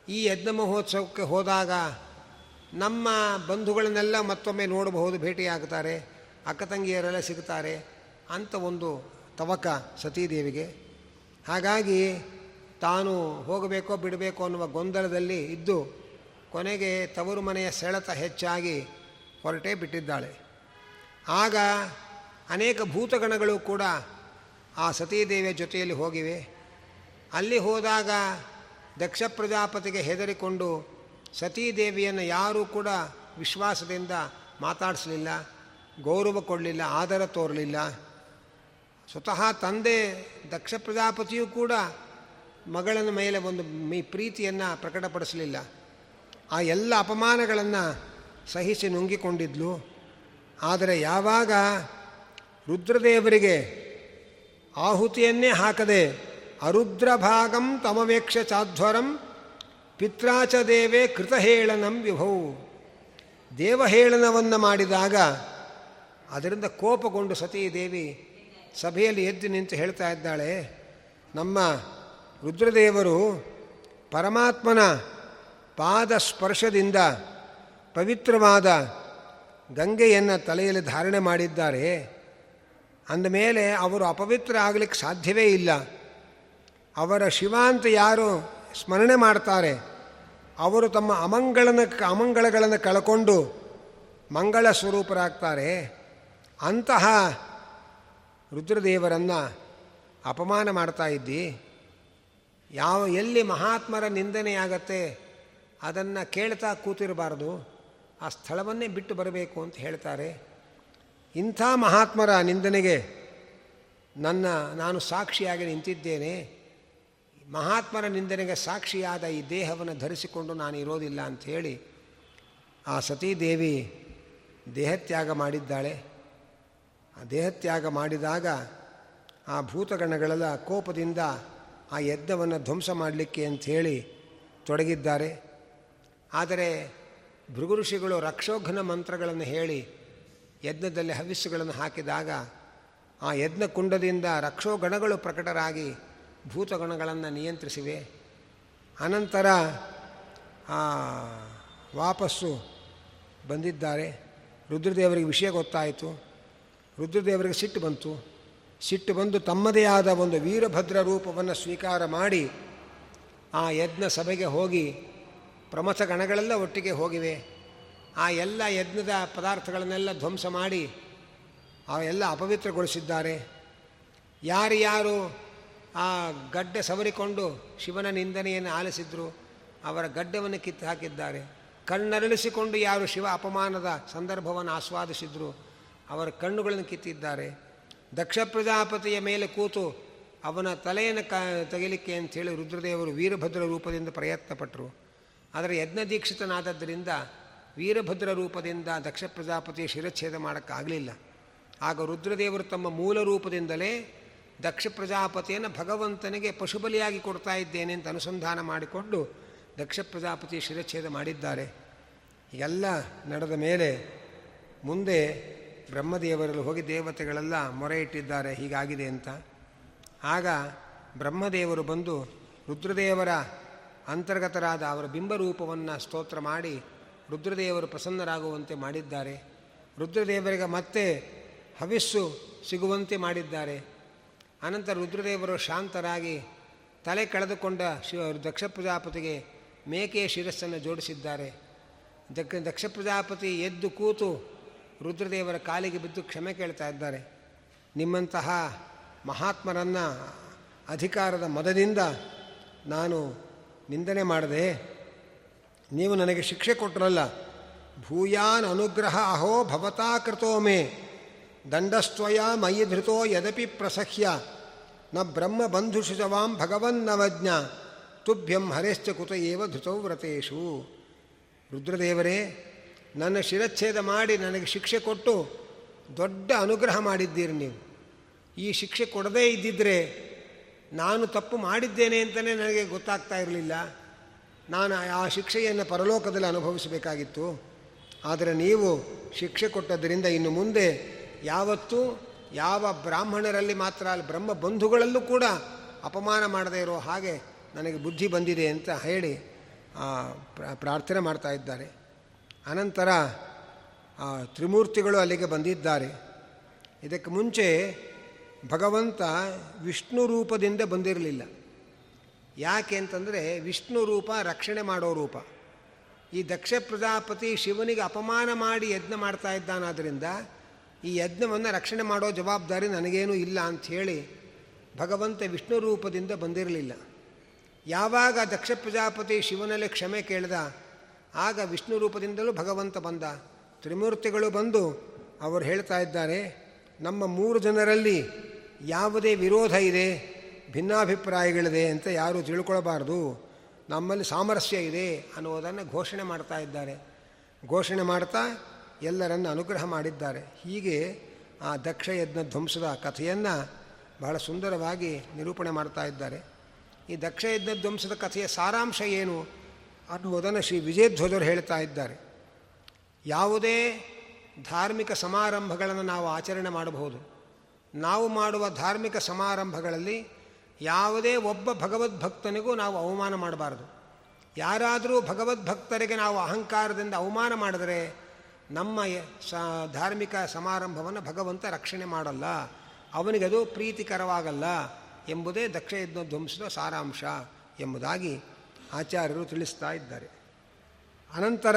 S1: ಈ ಯಜ್ಞ ಮಹೋತ್ಸವಕ್ಕೆ ಹೋದಾಗ ನಮ್ಮ ಬಂಧುಗಳನ್ನೆಲ್ಲ ಮತ್ತೊಮ್ಮೆ ನೋಡಬಹುದು ಭೇಟಿಯಾಗ್ತಾರೆ ಅಕ್ಕ ತಂಗಿಯರೆಲ್ಲ ಸಿಗ್ತಾರೆ ಅಂತ ಒಂದು ತವಕ ಸತೀದೇವಿಗೆ. ಹಾಗಾಗಿ ತಾನು ಹೋಗಬೇಕೋ ಬಿಡಬೇಕೋ ಅನ್ನುವ ಗೊಂದಲದಲ್ಲಿ ಇದ್ದು ಕೊನೆಗೆ ತವರು ಮನೆಯ ಸೆಳೆತ ಹೆಚ್ಚಾಗಿ ಹೊರಟೇ ಬಿಟ್ಟಿದ್ದಾಳೆ. ಆಗ ಅನೇಕ ಭೂತಗಣಗಳು ಕೂಡ ಆ ಸತೀದೇವಿಯ ಜೊತೆಯಲ್ಲಿ ಹೋಗಿವೆ. ಅಲ್ಲಿ ಹೋದಾಗ ದಕ್ಷ ಪ್ರಜಾಪತಿಗೆ ಹೆದರಿಕೊಂಡು ಸತೀದೇವಿಯನ್ನು ಯಾರೂ ಕೂಡ ವಿಶ್ವಾಸದಿಂದ ಮಾತಾಡಿಸಲಿಲ್ಲ, ಗೌರವ ಕೊಡಲಿಲ್ಲ, ಆದರ ತೋರಲಿಲ್ಲ. ಸ್ವತಃ ತಂದೆ ದಕ್ಷ ಪ್ರಜಾಪತಿಯೂ ಕೂಡ ಮಗಳನ ಮೇಲೆ ಒಂದು ಮೀ ಪ್ರೀತಿಯನ್ನು ಪ್ರಕಟಪಡಿಸಲಿಲ್ಲ. ಆ ಎಲ್ಲ ಅಪಮಾನಗಳನ್ನು ಸಹಿಸಿ ನುಂಗಿಕೊಂಡಿದ್ಲು. ಆದರೆ ಯಾವಾಗ ರುದ್ರದೇವರಿಗೆ ಆಹುತಿಯನ್ನೇ ಹಾಕದೆ ಅರುದ್ರ ಭಾಗಂ ತಮವೇಕ್ಷ ಚಾಧ್ವರಂ ಪಿತ್ರಾಚ ದೇವೇ ಕೃತಹೇಳನಂ ವಿಭೌ. ದೇವಹೇಳನವನ್ನು ಮಾಡಿದಾಗ ಅದರಿಂದ ಕೋಪಗೊಂಡು ಸತೀದೇವಿ ಸಭೆಯಲ್ಲಿ ಎದ್ದು ನಿಂತು ಹೇಳ್ತಾ ಇದ್ದಾಳೆ, ನಮ್ಮ ರುದ್ರದೇವರು ಪರಮಾತ್ಮನ ಪಾದ ಸ್ಪರ್ಶದಿಂದ ಪವಿತ್ರವಾದ ಗಂಗೆಯನ್ನು ತಲೆಯಲ್ಲಿ ಧಾರಣೆ ಮಾಡಿದ್ದಾರೆ. ಅಂದಮೇಲೆ ಅವರು ಅಪವಿತ್ರ ಆಗಲಿಕ್ಕೆ ಸಾಧ್ಯವೇ ಇಲ್ಲ. ಅವರ ಶಿವ ಅಂತ ಯಾರು ಸ್ಮರಣೆ ಮಾಡ್ತಾರೆ, ಅವರು ತಮ್ಮ ಅಮಂಗಳನ, ಅಮಂಗಳಗಳನ್ನು ಕಳ್ಕೊಂಡು ಮಂಗಳ ಸ್ವರೂಪರಾಗ್ತಾರೆ. ಅಂತಹ ರುದ್ರದೇವರನ್ನು ಅಪಮಾನ ಮಾಡ್ತಾ ಇದ್ದಿ. ಯಾವ, ಎಲ್ಲಿ ಮಹಾತ್ಮರ ನಿಂದನೆಯಾಗತ್ತೆ ಅದನ್ನು ಕೇಳ್ತಾ ಕೂತಿರಬಾರ್ದು. ಆ ಸ್ಥಳವನ್ನೇ ಬಿಟ್ಟು ಬರಬೇಕು ಅಂತ ಹೇಳ್ತಾರೆ. ಇಂಥ ಮಹಾತ್ಮರ ನಿಂದನೆಗೆ ನನ್ನ, ನಾನು ಸಾಕ್ಷಿಯಾಗಿ ನಿಂತಿದ್ದೇನೆ. ಮಹಾತ್ಮರ ನಿಂದನೆಗೆ ಸಾಕ್ಷಿಯಾದ ಈ ದೇಹವನ್ನು ಧರಿಸಿಕೊಂಡು ನಾನು ಇರೋದಿಲ್ಲ ಅಂಥೇಳಿ ಆ ಸತೀದೇವಿ ದೇಹತ್ಯಾಗ ಮಾಡಿದ್ದಾಳೆ. ಆ ದೇಹತ್ಯಾಗ ಮಾಡಿದಾಗ ಆ ಭೂತಗಣಗಳೆಲ್ಲ ಕೋಪದಿಂದ ಆ ಯಜ್ಞವನ್ನು ಧ್ವಂಸ ಮಾಡಲಿಕ್ಕೆ ಅಂಥೇಳಿ ತೊಡಗಿದ್ದಾರೆ. ಆದರೆ ಭೃಗು ಋಷಿಗಳು ರಕ್ಷೋಘನ ಮಂತ್ರಗಳನ್ನು ಹೇಳಿ ಯಜ್ಞದಲ್ಲಿ ಹವಿಸ್ಸುಗಳನ್ನು ಹಾಕಿದಾಗ ಆ ಯಜ್ಞ ಕುಂಡದಿಂದ ರಕ್ಷೋಗಣಗಳು ಪ್ರಕಟರಾಗಿ ಭೂತಗಣಗಳನ್ನು ನಿಯಂತ್ರಿಸಿವೆ. ಅನಂತರ ಆ ವಾಪಸ್ಸು ಬಂದಿದ್ದಾರೆ. ರುದ್ರದೇವರಿಗೆ ವಿಷಯ ಗೊತ್ತಾಯಿತು. ರುದ್ರದೇವರಿಗೆ ಸಿಟ್ಟು ಬಂತು. ಸಿಟ್ಟು ಬಂದು ತಮ್ಮದೇ ಆದ ಒಂದು ವೀರಭದ್ರ ರೂಪವನ್ನು ಸ್ವೀಕಾರ ಮಾಡಿ ಆ ಯಜ್ಞ ಸಭೆಗೆ ಹೋಗಿ ಪ್ರಮಥ ಗಣಗಳೆಲ್ಲ ಒಟ್ಟಿಗೆ ಹೋಗಿವೆ. ಆ ಎಲ್ಲ ಯಜ್ಞದ ಪದಾರ್ಥಗಳನ್ನೆಲ್ಲ ಧ್ವಂಸ ಮಾಡಿ ಅವೆಲ್ಲ ಅಪವಿತ್ರಗೊಳಿಸಿದ್ದಾರೆ. ಯಾರು ಯಾರು ಆ ಗಡ್ಡೆ ಸವರಿಕೊಂಡು ಶಿವನ ನಿಂದನೆಯನ್ನು ಆಲಿಸಿದ್ರು. ಅವರ ಗಡ್ಡವನ್ನು ಕಿತ್ತು ಹಾಕಿದ್ದಾರೆ. ಕಣ್ಣರಳಿಸಿಕೊಂಡು ಯಾರು ಶಿವ ಅಪಮಾನದ ಸಂದರ್ಭವನ್ನು ಆಸ್ವಾದಿಸಿದ್ರು. ಅವರ ಕಣ್ಣುಗಳನ್ನು ಕಿತ್ತಿದ್ದಾರೆ. ದಕ್ಷ ಪ್ರಜಾಪತಿಯ ಮೇಲೆ ಕೂತು ಅವನ ತಲೆಯನ್ನು ಕ ತೆಗಿಲಿಕ್ಕೆ ಅಂಥೇಳಿ ರುದ್ರದೇವರು ವೀರಭದ್ರ ರೂಪದಿಂದ ಪ್ರಯತ್ನಪಟ್ಟರು ಆದರೆ ಯಜ್ಞ ದೀಕ್ಷಿತನಾದದ್ದರಿಂದ ವೀರಭದ್ರ ರೂಪದಿಂದ ದಕ್ಷ ಪ್ರಜಾಪತಿಯ ಶಿರಚ್ಛೇದ ಮಾಡೋಕ್ಕಾಗಲಿಲ್ಲ. ಆಗ ರುದ್ರದೇವರು ತಮ್ಮ ಮೂಲ ರೂಪದಿಂದಲೇ ದಕ್ಷ ಪ್ರಜಾಪತಿಯನ್ನು ಭಗವಂತನಿಗೆ ಪಶುಬಲಿಯಾಗಿ ಕೊಡ್ತಾ ಇದ್ದೇನೆ ಅಂತ ಅನುಸಂಧಾನ ಮಾಡಿಕೊಂಡು ದಕ್ಷ ಪ್ರಜಾಪತಿ ಶಿರಚ್ಛೇದ ಮಾಡಿದ್ದಾರೆ. ಎಲ್ಲ ನಡೆದ ಮೇಲೆ ಮುಂದೆ ಬ್ರಹ್ಮದೇವರಲ್ಲಿ ಹೋಗಿ ದೇವತೆಗಳೆಲ್ಲ ಮೊರೆ ಇಟ್ಟಿದ್ದಾರೆ, ಹೀಗಾಗಿದೆ ಅಂತ. ಆಗ ಬ್ರಹ್ಮದೇವರು ಬಂದು ರುದ್ರದೇವರ ಅಂತರ್ಗತರಾದ ಅವರ ಬಿಂಬರೂಪವನ್ನು ಸ್ತೋತ್ರ ಮಾಡಿ ರುದ್ರದೇವರು ಪ್ರಸನ್ನರಾಗುವಂತೆ ಮಾಡಿದ್ದಾರೆ. ರುದ್ರದೇವರಿಗೆ ಮತ್ತೆ ಹವಿಸ್ಸು ಸಿಗುವಂತೆ ಮಾಡಿದ್ದಾರೆ. ಅನಂತರ ರುದ್ರದೇವರು ಶಾಂತರಾಗಿ ತಲೆ ಕಳೆದುಕೊಂಡ ಶಿವ ದಕ್ಷ ಪ್ರಜಾಪತಿಗೆ ಮೇಕೆಯ ಶಿರಸ್ಸನ್ನು ಜೋಡಿಸಿದ್ದಾರೆ. ದಕ್ಷ ದಕ್ಷ ಪ್ರಜಾಪತಿ ಎದ್ದು ಕೂತು ರುದ್ರದೇವರ ಕಾಲಿಗೆ ಬಿದ್ದು ಕ್ಷಮೆ ಕೇಳ್ತಾ ಇದ್ದಾರೆ. ನಿಮ್ಮಂತಹ ಮಹಾತ್ಮರನ್ನು ಅಧಿಕಾರದ ಮದದಿಂದ ನಾನು ನಿಂದನೆ ಮಾಡಿದೆ ನೀವು ನನಗೆ ಶಿಕ್ಷೆ ಕೊಟ್ಟರಲ್ಲ. ಭೂಯಾನ್ ಅನುಗ್ರಹ ಅಹೋ ಭವತಾ ಕೃತೋ ಮೇ ದಂಡಸ್ತ್ವಯ ಮಯಿ ಧೃತೋ ಯದಪಿ ಪ್ರಸಹ್ಯ. ನ ಬ್ರಹ್ಮ ಬಂಧುಷಿತವಾಂ ಭಗವನ್ನವಜ್ಞ ತುಭ್ಯಂ ಹರೇಶ್ಚ ಕುತ ಏವ ಧೃತೌ ವ್ರತೇಶು. ರುದ್ರದೇವರೇ, ನನ್ನ ಶಿರಚ್ಛೇದ ಮಾಡಿ ನನಗೆ ಶಿಕ್ಷೆ ಕೊಟ್ಟು ದೊಡ್ಡ ಅನುಗ್ರಹ ಮಾಡಿದ್ದೀರಿ ನೀವು. ಈ ಶಿಕ್ಷೆ ಕೊಡದೇ ಇದ್ದಿದ್ದರೆ ನಾನು ತಪ್ಪು ಮಾಡಿದ್ದೇನೆ ಅಂತಲೇ ನನಗೆ ಗೊತ್ತಾಗ್ತಾ ಇರಲಿಲ್ಲ. ನಾನು ಆ ಶಿಕ್ಷೆಯನ್ನು ಪರಲೋಕದಲ್ಲಿ ಅನುಭವಿಸಬೇಕಾಗಿತ್ತು. ಆದರೆ ನೀವು ಶಿಕ್ಷೆ ಕೊಟ್ಟದ್ದರಿಂದ ಇನ್ನು ಮುಂದೆ ಯಾವತ್ತೂ ಯಾವ ಬ್ರಾಹ್ಮಣರಲ್ಲಿ ಮಾತ್ರ ಅಲ್ಲಿ, ಬ್ರಹ್ಮ ಬಂಧುಗಳಲ್ಲೂ ಕೂಡ ಅಪಮಾನ ಮಾಡದೇ ಇರೋ ಹಾಗೆ ನನಗೆ ಬುದ್ಧಿ ಬಂದಿದೆ ಅಂತ ಹೇಳಿ ಪ್ರಾರ್ಥನೆ ಮಾಡ್ತಾ ಇದ್ದಾರೆ. ಅನಂತರ ತ್ರಿಮೂರ್ತಿಗಳು ಅಲ್ಲಿಗೆ ಬಂದಿದ್ದಾರೆ. ಇದಕ್ಕೆ ಮುಂಚೆ ಭಗವಂತ ವಿಷ್ಣು ರೂಪದಿಂದ ಬಂದಿರಲಿಲ್ಲ. ಯಾಕೆ ಅಂತಂದರೆ ವಿಷ್ಣು ರೂಪ ರಕ್ಷಣೆ ಮಾಡೋ ರೂಪ. ಈ ದಕ್ಷ ಪ್ರಜಾಪತಿ ಶಿವನಿಗೆ ಅಪಮಾನ ಮಾಡಿ ಯಜ್ಞ ಮಾಡ್ತಾ ಇದ್ದಾನಾದ್ದರಿಂದ ಈ ಯಜ್ಞವನ್ನು ರಕ್ಷಣೆ ಮಾಡೋ ಜವಾಬ್ದಾರಿ ನನಗೇನೂ ಇಲ್ಲ ಅಂಥೇಳಿ ಭಗವಂತ ವಿಷ್ಣು ರೂಪದಿಂದ ಬಂದಿರಲಿಲ್ಲ. ಯಾವಾಗ ದಕ್ಷ ಪ್ರಜಾಪತಿ ಶಿವನಲ್ಲಿ ಕ್ಷಮೆ ಕೇಳಿದ, ಆಗ ವಿಷ್ಣು ರೂಪದಿಂದಲೂ ಭಗವಂತ ಬಂದ. ತ್ರಿಮೂರ್ತಿಗಳು ಬಂದು ಅವರು ಹೇಳ್ತಾ ಇದ್ದಾರೆ, ನಮ್ಮ ಮೂರು ಜನರಲ್ಲಿ ಯಾವುದೇ ವಿರೋಧ ಇದೆ, ಭಿನ್ನಾಭಿಪ್ರಾಯಗಳಿದೆ ಅಂತ ಯಾರೂ ತಿಳ್ಕೊಳ್ಬಾರ್ದು, ನಮ್ಮಲ್ಲಿ ಸಾಮರಸ್ಯ ಇದೆ ಅನ್ನೋದನ್ನು ಘೋಷಣೆ ಮಾಡ್ತಾ ಇದ್ದಾರೆ. ಘೋಷಣೆ ಮಾಡ್ತಾ ಎಲ್ಲರನ್ನು ಅನುಗ್ರಹ ಮಾಡಿದ್ದಾರೆ. ಹೀಗೆ ಆ ದಕ್ಷ ಯಜ್ಞ ಧ್ವಂಸದ ಕಥೆಯನ್ನು ಬಹಳ ಸುಂದರವಾಗಿ ನಿರೂಪಣೆ ಮಾಡ್ತಾ ಇದ್ದಾರೆ. ಈ ದಕ್ಷ ಯಜ್ಞ ಧ್ವಂಸದ ಕಥೆಯ ಸಾರಾಂಶ ಏನು ಅನ್ನುವುದನ್ನು ಶ್ರೀ ವಿಜಯಧ್ವಜರು ಹೇಳ್ತಾ ಇದ್ದಾರೆ. ಯಾವುದೇ ಧಾರ್ಮಿಕ ಸಮಾರಂಭಗಳನ್ನು ನಾವು ಆಚರಣೆ ಮಾಡಬಹುದು. ನಾವು ಮಾಡುವ ಧಾರ್ಮಿಕ ಸಮಾರಂಭಗಳಲ್ಲಿ ಯಾವುದೇ ಒಬ್ಬ ಭಗವದ್ಭಕ್ತನಿಗೂ ನಾವು ಅವಮಾನ ಮಾಡಬಾರದು. ಯಾರಾದರೂ ಭಗವದ್ಭಕ್ತರಿಗೆ ನಾವು ಅಹಂಕಾರದಿಂದ ಅವಮಾನ ಮಾಡಿದರೆ ನಮ್ಮ ಸ ಧಾರ್ಮಿಕ ಸಮಾರಂಭವನ್ನು ಭಗವಂತ ರಕ್ಷಣೆ ಮಾಡಲ್ಲ. ಅವನಿಗದು ಪ್ರೀತಿಕರವಾಗಲ್ಲ ಎಂಬುದೇ ದಕ್ಷಯಜ್ಞ ಧ್ವಂಸದ ಸಾರಾಂಶ ಎಂಬುದಾಗಿ ಆಚಾರ್ಯರು ತಿಳಿಸ್ತಾ ಇದ್ದಾರೆ. ಅನಂತರ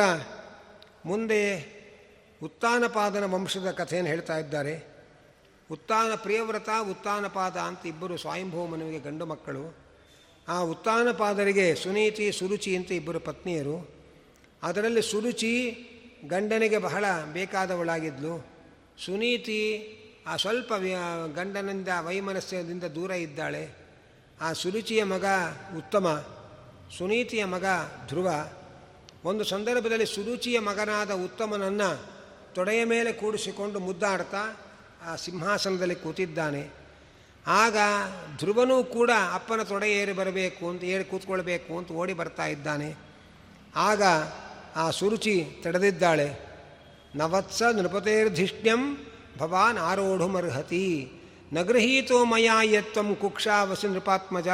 S1: ಮುಂದೆ ಉತ್ತಾನಪಾದನ ವಂಶದ ಕಥೆಯನ್ನು ಹೇಳ್ತಾ ಇದ್ದಾರೆ. ಉತ್ತಾನ ಪ್ರಿಯವ್ರತ, ಉತ್ತಾನಪಾದ ಅಂತ ಇಬ್ಬರು ಸ್ವಯಂಭವ ಮನವಿಗೆ ಗಂಡು ಮಕ್ಕಳು. ಆ ಉತ್ತಾನಪಾದರಿಗೆ ಸುನೀತಿ, ಸುರುಚಿ ಅಂತ ಇಬ್ಬರು ಪತ್ನಿಯರು. ಅದರಲ್ಲಿ ಸುರುಚಿ ಗಂಡನಿಗೆ ಬಹಳ ಬೇಕಾದವಳಾಗಿದ್ಲು. ಸುನೀತಿ ಆ ಸ್ವಲ್ಪ ಗಂಡನಿಂದ ವೈಮನಸ್ಯದಿಂದ ದೂರ ಇದ್ದಾಳೆ. ಆ ಸುರುಚಿಯ ಮಗ ಉತ್ತಮ, ಸುನೀತಿಯ ಮಗ ಧ್ರುವ. ಒಂದು ಸಂದರ್ಭದಲ್ಲಿ ಸುರುಚಿಯ ಮಗನಾದ ಉತ್ತಮನನ್ನು ತೊಡೆಯ ಮೇಲೆ ಕೂಡಿಸಿಕೊಂಡು ಮುದ್ದಾಡ್ತಾ ಆ ಸಿಂಹಾಸನದಲ್ಲಿ ಕೂತಿದ್ದಾನೆ. ಆಗ ಧ್ರುವನೂ ಕೂಡ ಅಪ್ಪನ ತೊಡೆ ಏರಿ ಬರಬೇಕು ಅಂತ, ಏರಿ ಕೂತ್ಕೊಳ್ಬೇಕು ಅಂತ ಓಡಿ ಬರ್ತಾ ಇದ್ದಾನೆ. ಆಗ ಆ ಸುರುಚಿ ತಡೆದಿದ್ದಾಳೆ. ನವತ್ಸ ನೃಪತೇರ್ಧಿಷ್ಣ್ಯಂ ಭವಾನ್ ಆರೋಢುಮರ್ಹತಿ. ನಗೃಹೀತೋ ಮಯಾ ಯತ್ವಂ ಕುಕ್ಷಾವಸಿ ನೃಪಾತ್ಮಜ.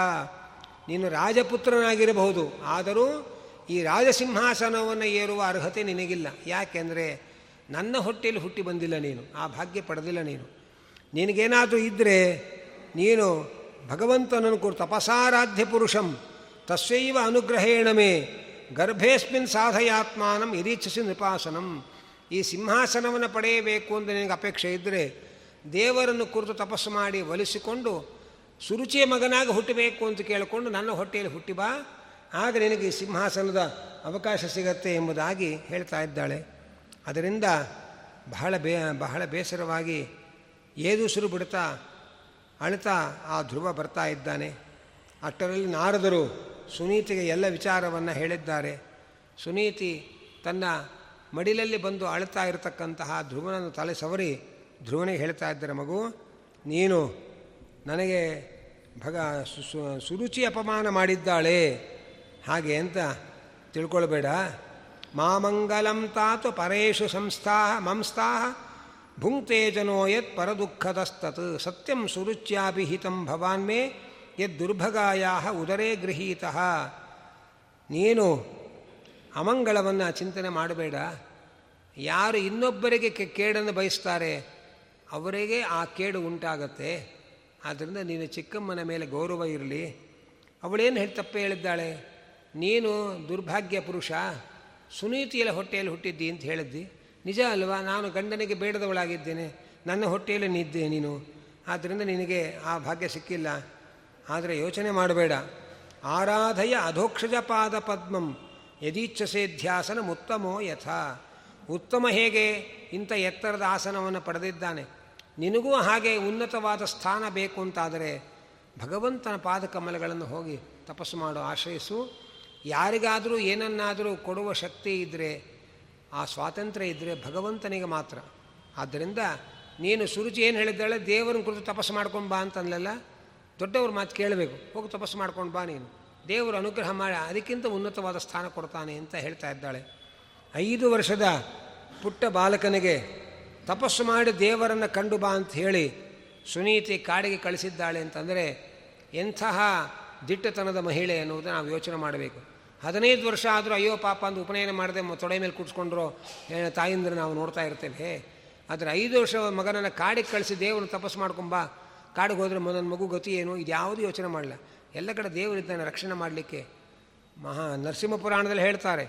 S1: ನೀನು ರಾಜಪುತ್ರನಾಗಿರಬಹುದು, ಆದರೂ ಈ ರಾಜಸಿಂಹಾಸನವನ್ನು ಏರುವ ಅರ್ಹತೆ ನಿನಗಿಲ್ಲ. ಯಾಕೆಂದರೆ ನನ್ನ ಹೊಟ್ಟೆಯಲ್ಲಿ ಹುಟ್ಟಿ ಬಂದಿಲ್ಲ ನೀನು, ಆ ಭಾಗ್ಯ ಪಡೆದಿಲ್ಲ ನೀನು. ನಿನಗೇನಾದರೂ ಇದ್ದರೆ ನೀನು ಭಗವಂತನನ್ನು ಕೊಡು, ತಪಸಾರಾಧ್ಯ ಪುರುಷಂ ತಸ್ವೈವ ಅನುಗ್ರಹೇಣ ಮೇ. ಗರ್ಭೇಸ್ಮಿನ್ ಸಾಧಯಾತ್ಮಾನಂ ಇರೀಚ್ಛಿಸಿ ನೃಪಾಸನಂ. ಈ ಸಿಂಹಾಸನವನ್ನು ಪಡೆಯಬೇಕು ಅಂತ ನಿನಗೆ ಅಪೇಕ್ಷೆ ಇದ್ದರೆ ದೇವರನ್ನು ಕುರಿತು ತಪಸ್ಸು ಮಾಡಿ ಒಲಿಸಿಕೊಂಡು ಸುರುಚಿಯ ಮಗನಾಗಿ ಹುಟ್ಟಬೇಕು ಅಂತ ಕೇಳಿಕೊಂಡು ನನ್ನ ಹೊಟ್ಟೆಯಲ್ಲಿ ಹುಟ್ಟಿ ಬಾ. ಆಗ ನಿನಗೆ ಸಿಂಹಾಸನದ ಅವಕಾಶ ಸಿಗತ್ತೆ ಎಂಬುದಾಗಿ ಹೇಳ್ತಾ ಇದ್ದಾಳೆ. ಅದರಿಂದ ಬಹಳ ಬೇ, ಬಹಳ ಬೇಸರವಾಗಿ ಏದುಸಿರು ಬಿಡ್ತಾ ಅಳ್ತಾ ಆ ಧ್ರುವ ಬರ್ತಾ ಇದ್ದಾನೆ. ಅಷ್ಟರಲ್ಲಿ ನಾರದರು ಸುನೀತಿಗೆ ಎಲ್ಲ ವಿಚಾರವನ್ನು ಹೇಳಿದ್ದಾರೆ. ಸುನೀತಿ ತನ್ನ ಮಡಿಲಲ್ಲಿ ಬಂದು ಅಳ್ತಾ ಇರತಕ್ಕಂತಹ ಧ್ರುವನನ್ನು ತಲೆ ಸವರಿ ಧ್ರುವನಿಗೆ ಹೇಳ್ತಾ ಇದ್ದಾರೆ, ಮಗು, ನೀನು ನನಗೆ ಭಗ ಸುರುಚಿ ಅಪಮಾನ ಮಾಡಿದ್ದಾಳೆ. ಹಾಗೆ ಅಂತ ತಿಳ್ಕೊಳ್ಬೇಡ. ಮಾಮಂಗಲಂ ತಾತು ಪರೇಶು ಸಂಸ್ಥಾ ಮಂಸ್ಥಾ ಭುಂಕ್ತೆ ಜನೋ ಯತ್ ಪರದುಃಖದಸ್ತತ್. ಸತ್ಯಂ ಸುರುಚ್ಯಾಭಿಹಿತಂ ಭವಾನ್ ಮೇ ಯದ್ ದುರ್ಭಗಾಯ ಉದರೇ ಗೃಹೀತ. ನೀನು ಅಮಂಗಳವನ್ನು ಚಿಂತನೆ ಮಾಡಬೇಡ. ಯಾರು ಇನ್ನೊಬ್ಬರಿಗೆ ಕೇಡನ್ನು ಬಯಸ್ತಾರೆ, ಅವರಿಗೆ ಆ ಕೇಡು ಉಂಟಾಗತ್ತೆ. ಆದ್ದರಿಂದ ನೀನು ಚಿಕ್ಕಮ್ಮನ ಮೇಲೆ ಗೌರವ ಇರಲಿ. ಅವಳೇನು ಹೇಳಿ ತಪ್ಪೇ ಹೇಳಿದ್ದಾಳೆ? ನೀನು ದುರ್ಭಾಗ್ಯ ಪುರುಷ, ಸುನೀತಿಯಲ್ಲ ಹೊಟ್ಟೆಯಲ್ಲಿ ಹುಟ್ಟಿದ್ದಿ ಅಂತ ಹೇಳಿದ್ದಿ. ನಿಜ ಅಲ್ವಾ? ನಾನು ಗಂಡನಿಗೆ ಬೇಡದವಳಾಗಿದ್ದೇನೆ. ನನ್ನ ಹೊಟ್ಟೆಯಲ್ಲಿ ನಿದ್ದೆ ನೀನು. ಆದ್ದರಿಂದ ನಿನಗೆ ಆ ಭಾಗ್ಯ ಸಿಕ್ಕಿಲ್ಲ. ಆದರೆ ಯೋಚನೆ ಮಾಡಬೇಡ. ಆರಾಧಯ ಅಧೋಕ್ಷಜ ಪಾದ ಪದ್ಮಂ ಯದೀಚ್ಛಸೇಧ್ಯಾಸನ ಉತ್ತಮೋ ಯಥ. ಉತ್ತಮ ಹೇಗೆ? ಇಂಥ ಎತ್ತರದ ಆಸನವನ್ನು ಪಡೆದಿದ್ದಾನೆ. ನಿನಗೂ ಹಾಗೆ ಉನ್ನತವಾದ ಸ್ಥಾನ ಬೇಕು ಅಂತಾದರೆ ಭಗವಂತನ ಪಾದಕಮಲಗಳನ್ನು ಹೋಗಿ ತಪಸ್ಸು ಮಾಡು ಆಶ್ರಯಿಸು. ಯಾರಿಗಾದರೂ ಏನನ್ನಾದರೂ ಕೊಡುವ ಶಕ್ತಿ ಇದ್ದರೆ ಆ ಸ್ವಾತಂತ್ರ್ಯ ಇದ್ದರೆ ಭಗವಂತನಿಗೆ ಮಾತ್ರ. ಆದ್ದರಿಂದ ನೀನು ಸುರುಚಿ ಏನು ಹೇಳಿದ್ದಾಳೆ? ದೇವರನ್ನ ಕುರಿತು ತಪಸ್ಸು ಮಾಡ್ಕೊಂಬಾ ಅಂತಂದಲ್ಲ ದೊಡ್ಡವ್ರ ಮಾತು ಕೇಳಬೇಕು. ಹೋಗಿ ತಪಸ್ಸು ಮಾಡ್ಕೊಂಡು ಬಾ ನೀನು. ದೇವರು ಅನುಗ್ರಹ ಮಾಡಿ ಅದಕ್ಕಿಂತ ಉನ್ನತವಾದ ಸ್ಥಾನ ಕೊಡ್ತಾನೆ ಅಂತ ಹೇಳ್ತಾ ಇದ್ದಾಳೆ. ಐದು ವರ್ಷದ ಪುಟ್ಟ ಬಾಲಕನಿಗೆ ತಪಸ್ಸು ಮಾಡಿ ದೇವರನ್ನು ಕಂಡು ಬಾ ಅಂತ ಹೇಳಿ ಸುನೀತಿ ಕಾಡಿಗೆ ಕಳಿಸಿದ್ದಾಳೆ ಅಂತಂದರೆ ಎಂತಹ ದಿಟ್ಟತನದ ಮಹಿಳೆ ಅನ್ನೋದು ನಾವು ಯೋಚನೆ ಮಾಡಬೇಕು. ಹದಿನೈದು ವರ್ಷ ಆದರೂ ಅಯ್ಯೋ ಪಾಪ ಅಂತ ಉಪನಯನ ಮಾಡದೆ ತೊಡೆ ಮೇಲೆ ಕೂಡ್ಸ್ಕೊಂಡ್ರು ತಾಯಿಂದ್ರೆ ನಾವು ನೋಡ್ತಾ ಇರ್ತೇವೆ. ಆದರೆ ಐದು ವರ್ಷ ಮಗನನ್ನು ಕಾಡಿಗೆ ಕಳಿಸಿ ದೇವರನ್ನು ತಪಸ್ಸು ಮಾಡ್ಕೊಂಬಾ ಕಾಡಿಗೆ ಹೋದರೆ ನನ್ನ ಮಗು ಗತಿ ಏನು? ಇದು ಯಾವುದು ಯೋಚನೆ ಮಾಡಲ್ಲ ಎಲ್ಲ ಕಡೆ ದೇವರಿದ್ದಾನೆ ರಕ್ಷಣೆ ಮಾಡಲಿಕ್ಕೆ. ಮಹಾ ನರಸಿಂಹ ಪುರಾಣದಲ್ಲಿ ಹೇಳ್ತಾರೆ,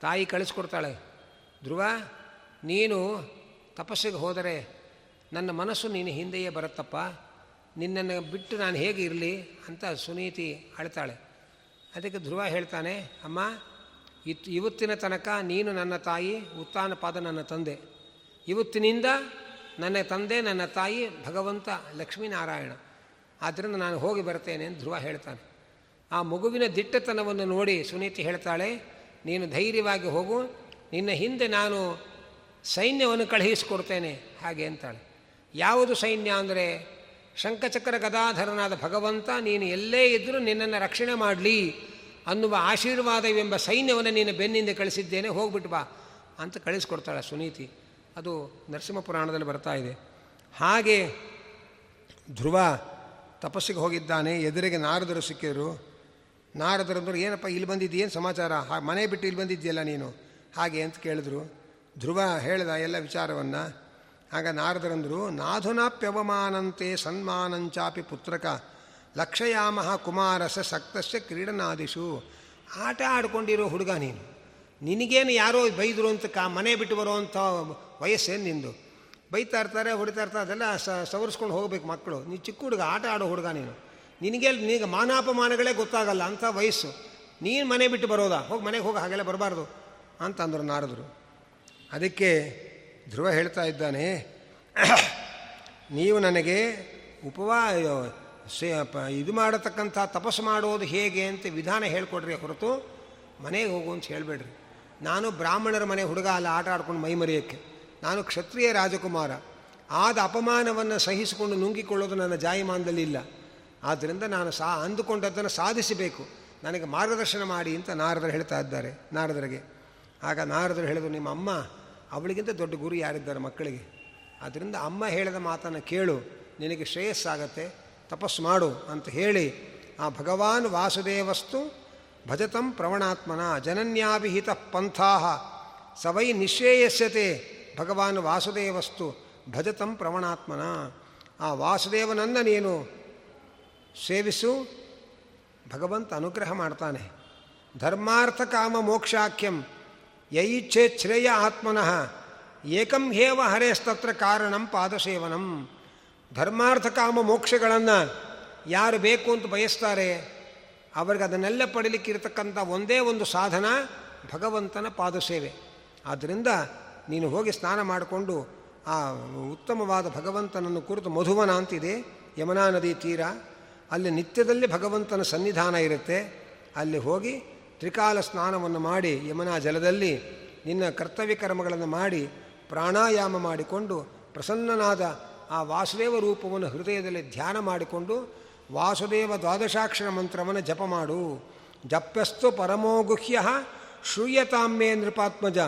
S1: ತಾಯಿ ಕಳಿಸ್ಕೊಡ್ತಾಳೆ, ಧ್ರುವ, ನೀನು ತಪಸ್ಸಿಗೆ ಹೋದರೆ ನನ್ನ ಮನಸ್ಸು ನೀನು ಹಿಂದೆಯೇ ಬರುತ್ತಪ್ಪ. ನಿನ್ನನ್ನು ಬಿಟ್ಟು ನಾನು ಹೇಗೆ ಇರಲಿ ಅಂತ ಸುನೀತಿ ಅಳ್ತಾಳೆ. ಅದಕ್ಕೆ ಧ್ರುವ ಹೇಳ್ತಾನೆ, ಅಮ್ಮ, ಇತ್ ಇವತ್ತಿನ ತನಕ ನೀನು ನನ್ನ ತಾಯಿ ಉತ್ತಾನ ಪಾದ ನನ್ನ ತಂದೆ. ಇವತ್ತಿನಿಂದ ನನ್ನ ತಂದೆ, ನನ್ನ ತಾಯಿ ಭಗವಂತ ಲಕ್ಷ್ಮೀನಾರಾಯಣ. ಆದ್ದರಿಂದ ನಾನು ಹೋಗಿ ಬರ್ತೇನೆ ಅಂತ ಧ್ರುವ ಹೇಳ್ತಾನೆ. ಆ ಮಗುವಿನ ದಿಟ್ಟತನವನ್ನು ನೋಡಿ ಸುನೀತಿ ಹೇಳ್ತಾಳೆ, ನೀನು ಧೈರ್ಯವಾಗಿ ಹೋಗು, ನಿನ್ನ ಹಿಂದೆ ನಾನು ಸೈನ್ಯವನ್ನು ಕಳುಹಿಸಿಕೊಡ್ತೇನೆ, ಹಾಗೆ ಅಂತಾಳೆ. ಯಾವುದು ಸೈನ್ಯ ಅಂದರೆ, ಶಂಖಚಕ್ರ ಗದಾಧರನಾದ ಭಗವಂತ, ನೀನು ಎಲ್ಲೇ ಇದ್ದರೂ ನಿನ್ನನ್ನು ರಕ್ಷಣೆ ಮಾಡಲಿ, ಅನ್ನುವ ಆಶೀರ್ವಾದವೆಂಬ ಸೈನ್ಯವನ್ನು ನೀನು ಬೆನ್ನಿಂದ ಕಳಿಸಿದ್ದೇನೆ, ಹೋಗ್ಬಿಟ್ಟು ಬಾ, ಅಂತ ಕಳಿಸ್ಕೊಡ್ತಾಳೆ ಸುನೀತಿ. ಅದು ನರಸಿಂಹ ಪುರಾಣದಲ್ಲಿ ಬರ್ತಾ ಇದೆ. ಹಾಗೆ ಧ್ರುವ ತಪಸ್ಸಿಗೆ ಹೋಗಿದ್ದಾನೆ, ಎದುರಿಗೆ ನಾರದರು ಸಿಕ್ಕಿದ್ರು. ಅಂದರು ಏನಪ್ಪ, ಇಲ್ಲಿ ಬಂದಿದ್ದೀಯೇನು ಸಮಾಚಾರ? ಮನೆ ಬಿಟ್ಟು ಇಲ್ಲಿ ಬಂದಿದ್ದೀಯಲ್ಲ ನೀನು? ಹಾಗೆ ಅಂತ ಕೇಳಿದ್ರು. ಧ್ರುವ ಹೇಳಿದ, ಎಲ್ಲ ವಿಚಾರವನ್ನು. ಆಗ ನಾರದರಂದರು, ನಾಧುನಾಪ್ಯವಮಾನಂತೆ ಸನ್ಮಾನಂಚಾಪಿ ಪುತ್ರಕ ಲಕ್ಷಯಾಮಹ ಕುಮಾರಸ ಸಕ್ತಸ್ಯ ಕ್ರೀಡನಾದಿಶು ಆಟ ಆಡ್ಕೊಂಡಿರೋ ಹುಡುಗ ನೀನು. ನಿನಗೇನು ಯಾರೋ ಬೈದರು ಅಂತ ಕಾ ಮನೆ ಬಿಟ್ಟು ಬರುವಂಥ ವಯಸ್ಸೇನು ನಿಂದು? ಬೈತಾ ಇರ್ತಾರೆ, ಹೊಡಿತಾ ಇರ್ತಾರೆ, ಅದೆಲ್ಲ ಸವರಿಸ್ಕೊಂಡು ಹೋಗ್ಬೇಕು ಮಕ್ಕಳು. ನೀನು ಚಿಕ್ಕ ಹುಡುಗ, ಆಟ ಆಡೋ ಹುಡುಗ ನೀನು. ನಿನಗೆ ನಿನಗೆ ಮಾನಾಪಮಾನಗಳೇ ಗೊತ್ತಾಗಲ್ಲ, ಅಂಥ ವಯಸ್ಸು. ನೀನು ಮನೆ ಬಿಟ್ಟು ಬರೋದಾ? ಹೋಗಿ ಮನೆಗೆ ಹೋಗಿ, ಹಾಗೆಲ್ಲ ಬರಬಾರ್ದು ಅಂತ ಅಂದರು ನಾರದರು. ಅದಕ್ಕೆ ಧ್ರುವ ಹೇಳ್ತಾ ಇದ್ದಾನೆ, ನೀವು ನನಗೆ ಉಪವಾ ಇದು ಮಾಡತಕ್ಕಂಥ ತಪಸ್ಸು ಮಾಡೋದು ಹೇಗೆ ಅಂತ ವಿಧಾನ ಹೇಳ್ಕೊಡ್ರಿ ಹೊರತು ಮನೆಗೆ ಹೋಗು ಅಂತ ಹೇಳಬೇಡ್ರಿ. ನಾನು ಬ್ರಾಹ್ಮಣರ ಮನೆ ಹುಡುಗ ಅಲ್ಲ, ಆಟ ಆಡ್ಕೊಂಡು ಮೈ ಮರೆಯೋಕ್ಕೆ. ನಾನು ಕ್ಷತ್ರಿಯ ರಾಜಕುಮಾರ. ಆದ ಅಪಮಾನವನ್ನು ಸಹಿಸಿಕೊಂಡು ನುಂಗಿಕೊಳ್ಳೋದು ನನ್ನ ಜಾಯಮಾನದಲ್ಲಿ ಇಲ್ಲ. ಆದ್ದರಿಂದ ನಾನು ಸಾ, ಅಂದುಕೊಂಡದ್ದನ್ನು ಸಾಧಿಸಬೇಕು. ನನಗೆ ಮಾರ್ಗದರ್ಶನ ಮಾಡಿ ಅಂತ ನಾರದರು ಹೇಳ್ತಾ ಇದ್ದಾರೆ, ನಾರದರಿಗೆ. ಆಗ ನಾರದರು ಹೇಳಿದ್ರು, ನಿಮ್ಮ ಅಮ್ಮ ಅವಳಿಗಿಂತ ದೊಡ್ಡ ಗುರು ಯಾರಿದ್ದಾರೆ ಮಕ್ಕಳಿಗೆ? ಆದ್ದರಿಂದ ಅಮ್ಮ ಹೇಳಿದ ಮಾತನ್ನು ಕೇಳು, ನಿನಗೆ ಶ್ರೇಯಸ್ಸಾಗತ್ತೆ, ತಪಸ್ಸು ಮಾಡು ಅಂತ ಹೇಳಿ, ಆ ಭಗವಾನ್ ವಾಸುದೇವಸ್ತು ಭಜತಂ ಪ್ರವಣಾತ್ಮನ ಜನನ್ಯಾಭಿಹಿತ ಪಂಥಾ ಸವೈ ನಿಶ್ರೇಯಸ್ಯತೆ ಭಗವಾನ್ ವಾಸುದೇವಸ್ತು ಭಜತಂ ಪ್ರವಣಾತ್ಮನ. ಆ ವಾಸುದೇವನನ್ನು ನೀನು ಸೇವಿಸು, ಭಗವಂತ ಅನುಗ್ರಹ ಮಾಡ್ತಾನೆ. ಧರ್ಮಾರ್ಥ ಕಾಮ ಮೋಕ್ಷಾಖ್ಯಂ ಯೈಚ್ಛೆ ಶ್ರೇಯ ಆತ್ಮನಃ ಏಕಂ ಹೇವ ಹರೇಸ್ತತ್ರ ಕಾರಣಂ ಪಾದಸೇವನಂ. ಧರ್ಮಾರ್ಥ ಕಾಮ ಮೋಕ್ಷಗಳನ್ನು ಯಾರು ಬೇಕು ಅಂತ ಬಯಸ್ತಾರೆ? ಅವರಿಗೆ ಅದನ್ನೆಲ್ಲ ಪಡೀಲಿಕ್ಕಿರತಕ್ಕಂಥ ಒಂದೇ ಒಂದು ಸಾಧನ ಭಗವಂತನ ಪಾದಸೇವೆ. ಆದ್ದರಿಂದ ನೀನು ಹೋಗಿ ಸ್ನಾನ ಮಾಡಿಕೊಂಡು ಆ ಉತ್ತಮವಾದ ಭಗವಂತನನ್ನು ಕುರಿತು ಮಧುವನ ಅಂತಿದೆ. ಯಮುನಾ ನದಿ ತೀರ. ಅಲ್ಲಿ ನಿತ್ಯದಲ್ಲಿ ಭಗವಂತನ ಸನ್ನಿಧಾನ ಇರುತ್ತೆ. ಅಲ್ಲಿ ಹೋಗಿ ತ್ರಿಕಾಲ ಸ್ನಾನವನ್ನು ಮಾಡಿ ಯಮುನಾ ಜಲದಲ್ಲಿ ನಿನ್ನ ಕರ್ತವ್ಯ ಕರ್ಮಗಳನ್ನು ಮಾಡಿ ಪ್ರಾಣಾಯಾಮ ಮಾಡಿಕೊಂಡು ಪ್ರಸನ್ನನಾದ ಆ ವಾಸುದೇವ ರೂಪವನ್ನು ಹೃದಯದಲ್ಲಿ ಧ್ಯಾನ ಮಾಡಿಕೊಂಡು ವಾಸುದೇವ ದ್ವಾದಶಾಕ್ಷರ ಮಂತ್ರವನ್ನು ಜಪ ಮಾಡು. ಜಪ್ಯಸ್ತು ಪರಮೋಗುಹ್ಯ ಶ್ರೂಯತಾಮ್ಯೇ ನೃಪಾತ್ಮಜ.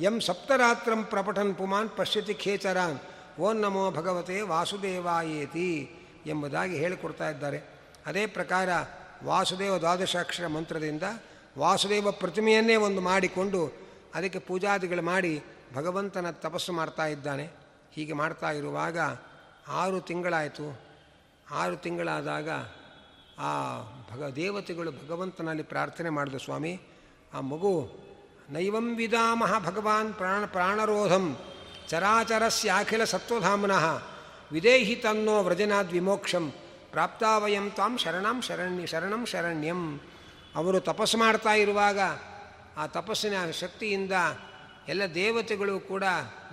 S1: ಎಂ ಸಪ್ತರಾತ್ರಂ ಪ್ರಪಠನ್ ಪುಮಾನ್ ಪಶ್ಯತಿ ಖೇಚರಾನ್. ಓಂ ನಮೋ ಭಗವತೆ ವಾಸುದೇವಾಯೇತಿ ಎಂಬುದಾಗಿ ಹೇಳಿಕೊಡ್ತಾ ಇದ್ದಾರೆ. ಅದೇ ಪ್ರಕಾರ ವಾಸುದೇವ ದ್ವಾದಶಾಕ್ಷರ ಮಂತ್ರದಿಂದ ವಾಸುದೇವ ಪ್ರತಿಮೆಯನ್ನೇ ಒಂದು ಮಾಡಿಕೊಂಡು ಅದಕ್ಕೆ ಪೂಜಾದಿಗಳು ಮಾಡಿ ಭಗವಂತನ ತಪಸ್ಸು ಮಾಡ್ತಾ ಇದ್ದಾನೆ. ಹೀಗೆ ಮಾಡ್ತಾ ಇರುವಾಗ ಆರು ತಿಂಗಳಾಯಿತು. ಆರು ತಿಂಗಳಾದಾಗ ಆ ಭಗ ದೇವತೆಗಳು ಭಗವಂತನಲ್ಲಿ ಪ್ರಾರ್ಥನೆ ಮಾಡಿದ ಸ್ವಾಮಿ, ಆ ಮಗು, ನೈವಂ ವಿದಾಮಹ ಭಗವಾನ್ ಪ್ರಾಣ, ಪ್ರಾಣರೋಧಂ ಚರಾಚರಸ್ಯಾಖಿಲ ಸತ್ವಧಾಮ್ನಃ ವಿದೇಹಿ ತನ್ನೋ ವ್ರಜನಾದ್ ವಿಮೋಕ್ಷಂ ಪ್ರಾಪ್ತಾವಯಂ ತಾಂ ಶರಣಂ ಶರಣ್ಯ, ಶರಣಂ ಶರಣ್ಯಂ. ಅವರು ತಪಸ್ಸು ಮಾಡ್ತಾ ಇರುವಾಗ ಆ ತಪಸ್ಸಿನ ಶಕ್ತಿಯಿಂದ ಎಲ್ಲ ದೇವತೆಗಳು ಕೂಡ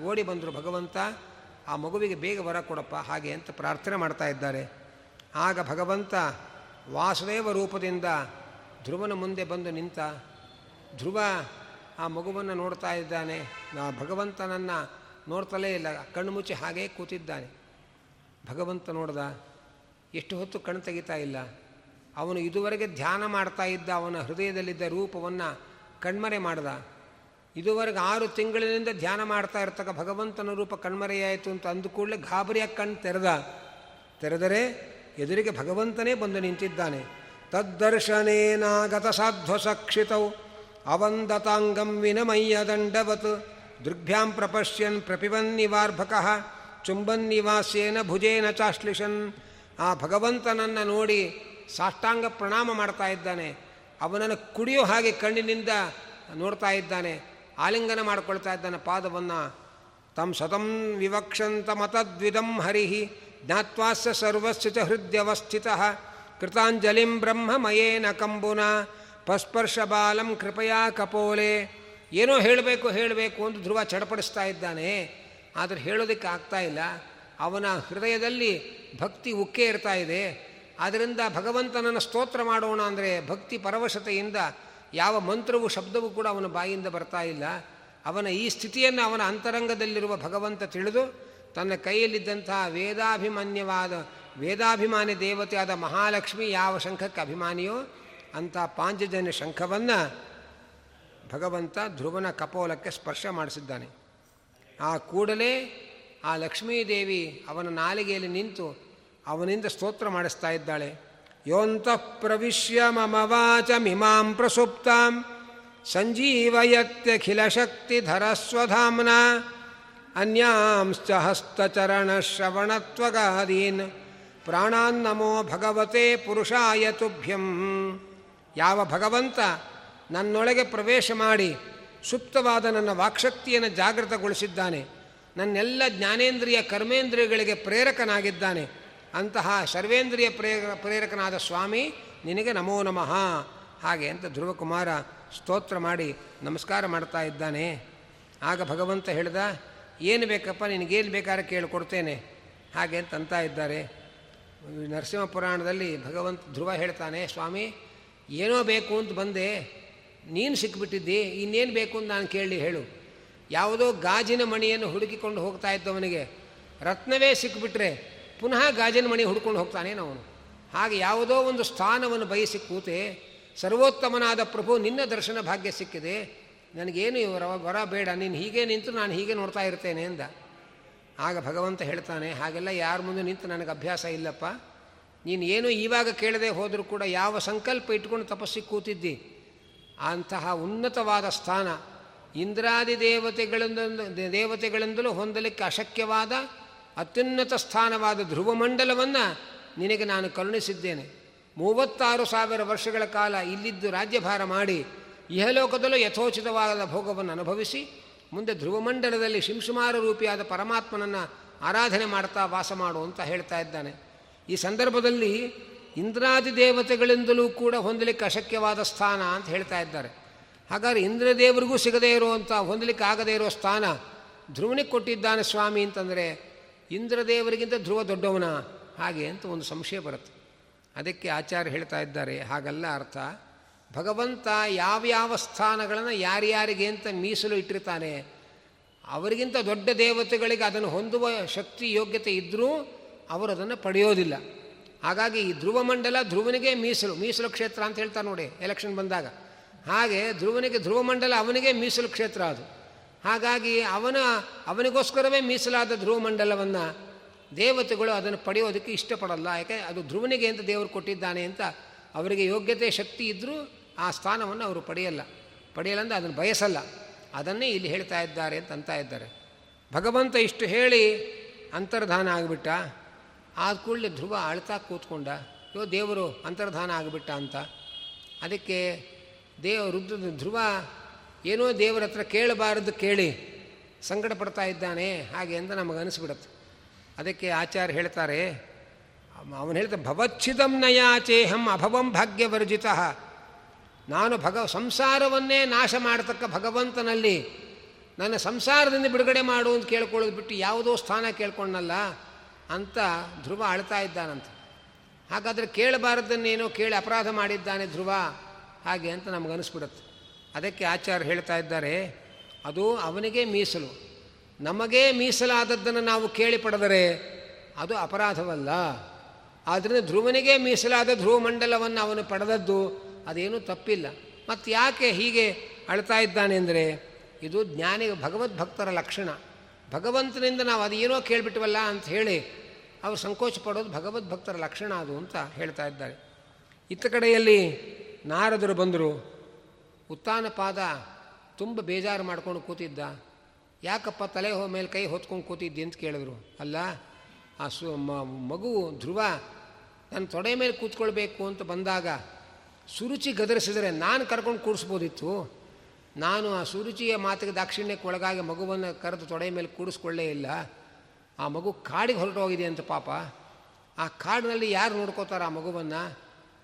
S1: ಓಡಿ ಬಂದರು ಭಗವಂತ, ಆ ಮಗುವಿಗೆ ಬೇಗ ಬರ ಕೊಡಪ್ಪ, ಹಾಗೆ ಅಂತ ಪ್ರಾರ್ಥನೆ ಮಾಡ್ತಾ ಇದ್ದಾರೆ. ಆಗ ಭಗವಂತ ವಾಸುದೇವ ರೂಪದಿಂದ ಧ್ರುವನ ಮುಂದೆ ಬಂದು ನಿಂತ, ಧ್ರುವ, ಆ ಮಗುವನ್ನು ನೋಡ್ತಾ ಇದ್ದಾನೆ. ಆ ಭಗವಂತನನ್ನು ನೋಡ್ತಲೇ ಇಲ್ಲ. ಕಣ್ಣು ಮುಚ್ಚಿ ಹಾಗೇ ಕೂತಿದ್ದಾನೆ. ಭಗವಂತ ನೋಡ್ದ, ಎಷ್ಟು ಹೊತ್ತು ಕಣ್ಣು ತೆಗಿತಾ ಇಲ್ಲ. ಅವನು ಇದುವರೆಗೆ ಧ್ಯಾನ ಮಾಡ್ತಾ ಇದ್ದ, ಅವನ ಹೃದಯದಲ್ಲಿದ್ದ ರೂಪವನ್ನು ಕಣ್ಮರೆ ಮಾಡ್ದ. ಇದುವರೆಗೆ ಆರು ತಿಂಗಳಿನಿಂದ ಧ್ಯಾನ ಮಾಡ್ತಾ ಇರ್ತಕ್ಕ ಭಗವಂತನ ರೂಪ ಕಣ್ಮರೆಯಾಯಿತು ಅಂತ ಅಂದುಕೂಡಲೇ ಗಾಬರಿಯ ಕಣ್ಣು ತೆರೆದ. ತೆರೆದರೆ ಎದುರಿಗೆ ಭಗವಂತನೇ ಬಂದು ನಿಂತಿದ್ದಾನೆ. ತದ್ದರ್ಶನೇನಾಗತ ಸಾಧ್ವಸಕ್ಷಿತೌ. ಅವಂದತಾಂಗಂ ವಿನಮಯ್ಯ ದಂಡವತ್. ದೃಗ್ಭ್ಯಾಂ ಪ್ರಪಶ್ಯನ್ ಪ್ರಪಿಬನ್ನಿವಾರ್ಭಕಃ ಚುಂಬನ್ನಿವಾಸ್ಯೇನ ಭುಜೇನ ಚಾಶ್ಲಿಷನ್. ಆ ಭಗವಂತನನ್ನು ನೋಡಿ ಸಾಷ್ಟಾಂಗ ಪ್ರಣಾಮ ಮಾಡ್ತಾ ಇದ್ದಾನೆ. ಅವನನ್ನು ಕುಡಿಯೋ ಹಾಗೆ ಕಣ್ಣಿನಿಂದ ನೋಡ್ತಾ ಇದ್ದಾನೆ. ಆಲಿಂಗನ ಮಾಡ್ಕೊಳ್ತಾ ಇದ್ದಾನೆ ಪಾದವನ್ನು. ತಂ ಸತಂ ವಿವಕ್ಷಂತ ಮತದ್ವಿದಂ ಹರಿ ಜ್ಞಾತ್ವಾಸ್ಯ ಸರ್ವಸ್ಯ ಚ ಹೃದ್ಯವಸ್ಥಿತ ಕೃತಾಂಜಲಿಂ ಬ್ರಹ್ಮಮಯೇನ ಕಂಬುನ ಪಸ್ಪರ್ಶ ಬಾಲಂ ಕೃಪಯಾ ಕಪೋಲೆ ಏನೋ ಹೇಳಬೇಕು ಹೇಳಬೇಕು ಅಂತ ಧ್ರುವ ಚಡಪಡಿಸ್ತಾ ಇದ್ದಾನೆ. ಆದರೆ ಹೇಳೋದಕ್ಕೆ ಆಗ್ತಾ ಇಲ್ಲ. ಅವನ ಹೃದಯದಲ್ಲಿ ಭಕ್ತಿ ಉಕ್ಕೇ ಇರ್ತಾ ಇದೆ. ಆದ್ದರಿಂದ ಭಗವಂತನನ್ನು ಸ್ತೋತ್ರ ಮಾಡೋಣ ಅಂದರೆ ಭಕ್ತಿ ಪರವಶತೆಯಿಂದ ಯಾವ ಮಂತ್ರವು ಶಬ್ದವೂ ಕೂಡ ಅವನ ಬಾಯಿಂದ ಬರ್ತಾ ಇಲ್ಲ. ಅವನ ಈ ಸ್ಥಿತಿಯನ್ನು ಅವನ ಅಂತರಂಗದಲ್ಲಿರುವ ಭಗವಂತ ತಿಳಿದು ತನ್ನ ಕೈಯಲ್ಲಿದ್ದಂತಹ ವೇದಾಭಿಮಾನ್ಯವಾದ, ವೇದಾಭಿಮಾನಿ ದೇವತೆಯಾದ ಮಹಾಲಕ್ಷ್ಮಿ ಯಾವ ಶಂಖಕ್ಕೆ ಅಭಿಮಾನಿಯೋ ಅಂಥ ಪಾಂಚಜನ್ಯ ಶಂಖವನ್ನು ಭಗವಂತ ಧ್ರುವನ ಕಪೋಲಕ್ಕೆ ಸ್ಪರ್ಶ ಮಾಡಿಸಿದ್ದಾನೆ. ಆ ಕೂಡಲೇ ಆ ಲಕ್ಷ್ಮೀದೇವಿ ಅವನ ನಾಲಿಗೆಯಲ್ಲಿ ನಿಂತು ಅವನಿಂದ ಸ್ತೋತ್ರ ಮಾಡಿಸ್ತಾ ಇದ್ದಾಳೆ. ಯೋಂತಃ ಪ್ರವಿಶ್ಯ ಮಮವಾಚ ಮಿಮಾಂ ಪ್ರಸುಪ್ತಾಂ ಸಂಜೀವಯತ್ಯಖಿಲಶಕ್ತಿಧರಸ್ವಧಾಮ್ನ ಅನ್ಯಾಂಶ್ಚ ಹಸ್ತಚರಣಶ್ರವಣತ್ವಗಾದೀನ್ ಪ್ರಾಣಾನ್ನಮೋ ಭಗವತೆ ಪುರುಷಾಯ ತುಭ್ಯಂ. ಯಾವ ಭಗವಂತ ನನ್ನೊಳಗೆ ಪ್ರವೇಶ ಮಾಡಿ ಸುಪ್ತವಾದ ನನ್ನ ವಾಕ್ಶಕ್ತಿಯನ್ನು ಜಾಗೃತಗೊಳಿಸಿದ್ದಾನೆ, ನನ್ನೆಲ್ಲ ಜ್ಞಾನೇಂದ್ರಿಯ ಕರ್ಮೇಂದ್ರಿಯಗಳಿಗೆ ಪ್ರೇರಕನಾಗಿದ್ದಾನೆ, ಅಂತಹ ಸರ್ವೇಂದ್ರಿಯ ಪ್ರೇರ, ಪ್ರೇರಕನಾದ ಸ್ವಾಮಿ ನಿನಗೆ ನಮೋ ನಮಃ. ಹಾಗೆ ಅಂತ ಧ್ರುವಕುಮಾರ ಸ್ತೋತ್ರ ಮಾಡಿ ನಮಸ್ಕಾರ ಮಾಡ್ತಾ ಇದ್ದಾನೆ. ಆಗ ಭಗವಂತ ಹೇಳ್ದ ಏನು ಬೇಕಪ್ಪ ನಿನಗೇನು ಬೇಕಾದ್ರೆ ಕೇಳಿಕೊಡ್ತೇನೆ ಹಾಗೆ ಅಂತ ಇದ್ದಾರೆ. ನರಸಿಂಹ ಪುರಾಣದಲ್ಲಿ ಭಗವಂತ ಧ್ರುವ ಹೇಳ್ತಾನೆ, ಸ್ವಾಮಿ, ಏನೋ ಬೇಕು ಅಂತ ಬಂದೆ. ನೀನು ಸಿಕ್ಬಿಟ್ಟಿದ್ದಿ, ಇನ್ನೇನು ಬೇಕು ಅಂತ ನಾನು ಕೇಳಿ ಹೇಳು. ಯಾವುದೋ ಗಾಜಿನ ಮಣಿಯನ್ನು ಹುಡುಕಿಕೊಂಡು ಹೋಗ್ತಾ ಇದ್ದವನಿಗೆ
S2: ರತ್ನವೇ ಸಿಕ್ಬಿಟ್ರೆ ಪುನಃ ಗಾಜಿನ ಮಣಿ ಹುಡ್ಕೊಂಡು ಹೋಗ್ತಾನೆ ಅವನು. ಹಾಗೆ ಯಾವುದೋ ಒಂದು ಸ್ಥಾನವನ್ನು ಬಯಸಿ ಕೂತೆ, ಸರ್ವೋತ್ತಮನಾದ ಪ್ರಭು, ನಿನ್ನ ದರ್ಶನ ಭಾಗ್ಯ ಸಿಕ್ಕಿದೆ. ನನಗೇನು ಇವರ ಬರ ಬೇಡ, ನೀನು ಹೀಗೆ ನಿಂತು ನಾನು ಹೀಗೆ ನೋಡ್ತಾ ಇರ್ತೇನೆ ಅಂದ ಆಗ ಭಗವಂತ ಹೇಳ್ತಾನೆ, ಹಾಗೆಲ್ಲ ಯಾರ ಮುಂದೆ ನಿಂತು ನನಗೆ ಅಭ್ಯಾಸ ಇಲ್ಲಪ್ಪ. ನೀನು ಏನು ಇವಾಗ ಕೇಳದೆ ಹೋದರೂ ಕೂಡ ಯಾವ ಸಂಕಲ್ಪ ಇಟ್ಕೊಂಡು ತಪಸ್ಸಿಗೆ ಕೂತಿದ್ದಿ? ಅಂತಹ ಉನ್ನತವಾದ ಸ್ಥಾನ ಇಂದ್ರಾದಿ ದೇವತೆಗಳಿಂದ, ದೇವತೆಗಳಿಂದಲೂ ಹೊಂದಲಿಕ್ಕೆ ಅಶಕ್ಯವಾದ ಅತ್ಯುನ್ನತ ಸ್ಥಾನವಾದ ಧ್ರುವಮಂಡಲವನ್ನು ನಿನಗೆ ನಾನು ಕರುಣಿಸಿದ್ದೇನೆ. ಮೂವತ್ತಾರು ಸಾವಿರ ವರ್ಷಗಳ ಕಾಲ ಇಲ್ಲಿದ್ದು ರಾಜ್ಯಭಾರ ಮಾಡಿ ಇಹಲೋಕದಲ್ಲೂ ಯಥೋಚಿತವಾದ ಭೋಗವನ್ನು ಅನುಭವಿಸಿ ಮುಂದೆ ಧ್ರುವಮಂಡಲದಲ್ಲಿ ಶಿಂಶುಮಾರ ರೂಪಿಯಾದ ಪರಮಾತ್ಮನನ್ನು ಆರಾಧನೆ ಮಾಡ್ತಾ ವಾಸ ಮಾಡು ಅಂತ ಹೇಳ್ತಾ ಇದ್ದಾನೆ. ಈ ಸಂದರ್ಭದಲ್ಲಿ ಇಂದ್ರಾದಿ ದೇವತೆಗಳಿಂದಲೂ ಕೂಡ ಹೊಂದಲಿಕ್ಕೆ ಅಶಕ್ಯವಾದ ಸ್ಥಾನ ಅಂತ ಹೇಳ್ತಾ ಇದ್ದಾರೆ. ಹಾಗಾದ್ರೆ ಇಂದ್ರದೇವರಿಗೂ ಸಿಗದೇ ಇರುವಂಥ, ಹೊಂದಲಿಕ್ಕೆ ಆಗದೇ ಇರೋ ಸ್ಥಾನ ಧ್ರುವನಿಗೆ ಕೊಟ್ಟಿದ್ದಾನೆ ಸ್ವಾಮಿ ಅಂತಂದರೆ ಇಂದ್ರದೇವರಿಗಿಂತ ಧ್ರುವ ದೊಡ್ಡವನ ಹಾಗೆ ಅಂತ ಒಂದು ಸಂಶಯ ಬರುತ್ತೆ. ಅದಕ್ಕೆ ಆಚಾರ್ಯ ಹೇಳ್ತಾ ಇದ್ದಾರೆ, ಹಾಗಲ್ಲ ಅರ್ಥ. ಭಗವಂತ ಯಾವ್ಯಾವ ಸ್ಥಾನಗಳನ್ನು ಯಾರ್ಯಾರಿಗೆ ಅಂತ ಮೀಸಲು ಇಟ್ಟಿರ್ತಾನೆ, ಅವರಿಗಿಂತ ದೊಡ್ಡ ದೇವತೆಗಳಿಗೆ ಅದನ್ನು ಹೊಂದುವ ಶಕ್ತಿ ಯೋಗ್ಯತೆ ಇದ್ದರೂ ಅವರು ಅದನ್ನು ಪಡೆಯೋದಿಲ್ಲ. ಹಾಗಾಗಿ ಈ ಧ್ರುವ ಮಂಡಲ ಧ್ರುವನಿಗೆ ಮೀಸಲು ಮೀಸಲು ಕ್ಷೇತ್ರ ಅಂತ ಹೇಳ್ತಾರೆ ನೋಡಿ ಎಲೆಕ್ಷನ್ ಬಂದಾಗ. ಹಾಗೆ ಧ್ರುವನಿಗೆ ಧ್ರುವ ಮಂಡಲ ಅವನಿಗೆ ಮೀಸಲು ಕ್ಷೇತ್ರ ಅದು. ಹಾಗಾಗಿ ಅವನ, ಅವನಿಗೋಸ್ಕರವೇ ಮೀಸಲಾದ ಧ್ರುವ ಮಂಡಲವನ್ನು ದೇವತೆಗಳು ಅದನ್ನು ಪಡೆಯೋದಕ್ಕೆ ಇಷ್ಟಪಡಲ್ಲ. ಯಾಕೆ? ಅದು ಧ್ರುವನಿಗೆ ಅಂತ ದೇವರು ಕೊಟ್ಟಿದ್ದಾನೆ ಅಂತ ಅವರಿಗೆ ಯೋಗ್ಯತೆ ಶಕ್ತಿ ಇದ್ದರೂ ಆ ಸ್ಥಾನವನ್ನು ಅವರು ಪಡೆಯಲ್ಲ. ಪಡೆಯಲ್ಲ ಅಂದರೆ ಅದನ್ನು ಬಯಸಲ್ಲ. ಅದನ್ನೇ ಇಲ್ಲಿ ಹೇಳ್ತಾ ಇದ್ದಾರೆ ಅಂತ ಅಂತ ಇದ್ದಾರೆ. ಭಗವಂತ ಇಷ್ಟು ಹೇಳಿ ಅಂತರ್ಧಾನ ಆಗಿಬಿಟ್ಟ. ಆದ ಕೂಡಲೇ ಧ್ರುವ ಅಳ್ತಾ ಕೂತ್ಕೊಂಡ. ಯೋ ದೇವರು, ಅಂತರ್ಧಾನ ಆಗಿಬಿಟ್ಟ ಅಂತ. ಅದಕ್ಕೆ ದೇವ ರುದ್ರ ಧ್ರುವ, ಏನೋ ದೇವರ ಹತ್ರ ಕೇಳಬಾರದು ಕೇಳಿ. ಸಂಕಟ ಪಡ್ತಾ ಇದ್ದಾನೆ, ಹಾಗೆ ಅಂತ ನಮಗೆ ಅನಿಸ್ಬಿಡುತ್ತೆ. ಅದಕ್ಕೆ ಆಚಾರ್ಯ ಹೇಳ್ತಾರೆ, ಅವನು ಹೇಳ್ತಾರೆ ಭವಚ್ಛಿದಂ ನಯಾಚೇಹಂ ಅಭವಂ ಭಾಗ್ಯವರ್ಜಿತ. ನಾನು ಭಗ ಸಂಸಾರವನ್ನೇ ನಾಶ ಮಾಡತಕ್ಕ ಭಗವಂತನಲ್ಲಿ ನನ್ನ ಸಂಸಾರದಿಂದ ಬಿಡುಗಡೆ ಮಾಡು ಅಂತ ಕೇಳ್ಕೊಳ್ಳೋದು ಬಿಟ್ಟು ಯಾವುದೋ ಸ್ಥಾನ ಕೇಳ್ಕೊಂಡಲ್ಲ ಅಂತ ಧ್ರುವ ಅಳ್ತಾ ಇದ್ದಾನಂತ. ಹಾಗಾದರೆ ಕೇಳಬಾರದನ್ನೇನೋ ಕೇಳಿ ಅಪರಾಧ ಮಾಡಿದ್ದಾನೆ ಧ್ರುವ ಹಾಗೆ ಅಂತ ನಮಗೆ ಅನಿಸ್ಬಿಡುತ್ತೆ ಅದಕ್ಕೆ ಆಚಾರ್ಯ ಹೇಳ್ತಾ ಇದ್ದಾರೆ, ಅದು ಅವನಿಗೆ ಮೀಸಲು. ನಮಗೇ ಮೀಸಲಾದದ್ದನ್ನು ನಾವು ಕೇಳಿ ಪಡೆದರೆ ಅದು ಅಪರಾಧವಲ್ಲ. ಆದ್ದರಿಂದ ಧ್ರುವನಿಗೆ ಮೀಸಲಾದ ಧ್ರುವ ಮಂಡಲವನ್ನು ಅವನು ಪಡೆದದ್ದು ಅದೇನೂ ತಪ್ಪಿಲ್ಲ. ಮತ್ತು ಯಾಕೆ ಹೀಗೆ ಅಳ್ತಾ ಇದ್ದಾನೆ ಅಂದರೆ ಇದು ಜ್ಞಾನಿ ಭಗವದ್ಭಕ್ತರ ಲಕ್ಷಣ. ಭಗವಂತನಿಂದ ನಾವು ಅದೇನೋ ಕೇಳಿಬಿಟ್ವಲ್ಲ ಅಂತ ಹೇಳಿ ಅವರು ಸಂಕೋಚ ಪಡೋದು ಭಗವದ್ಭಕ್ತರ ಲಕ್ಷಣ ಅದು ಅಂತ ಹೇಳ್ತಾ ಇದ್ದಾರೆ. ಇತ್ತ ಕಡೆಯಲ್ಲಿ ನಾರದರು ಬಂದರು ಉತ್ತಾನಪಾದ ತುಂಬ ಬೇಜಾರು ಮಾಡ್ಕೊಂಡು ಕೂತಿದ್ದ. ಯಾಕಪ್ಪ ತಲೆ ಹೋ ಮೇಲೆ ಕೈ ಹೊತ್ಕೊಂಡು ಕೂತಿದ್ದಿ? ಅಂತ ಕೇಳಿದ್ರು. ಅಲ್ಲ, ಆ ಸು ಮಗು ಧ್ರುವ ನನ್ನ ತೊಡೆ ಮೇಲೆ ಕೂತ್ಕೊಳ್ಬೇಕು ಅಂತ ಬಂದಾಗ ಸುರುಚಿ ಗದರಿಸಿದರೆ ನಾನು ಕರ್ಕೊಂಡು ಕೂಡಿಸ್ಬೋದಿತ್ತು. ನಾನು ಆ ಸುರುಚಿಯ ಮಾತಿಗೆ ದಾಕ್ಷಿಣ್ಯಕ್ಕೆ ಒಳಗಾಗಿ ಮಗುವನ್ನು ಕರೆದು ತೊಡೆ ಮೇಲೆ ಕೂಡಿಸ್ಕೊಳ್ಳೇ ಇಲ್ಲ. ಆ ಮಗು ಕಾಡಿಗೆ ಹೊರಟೋಗಿದೆ ಅಂತ ಪಾಪ. ಆ ಕಾಡಿನಲ್ಲಿ ಯಾರು ನೋಡ್ಕೋತಾರೆ ಆ ಮಗುವನ್ನು?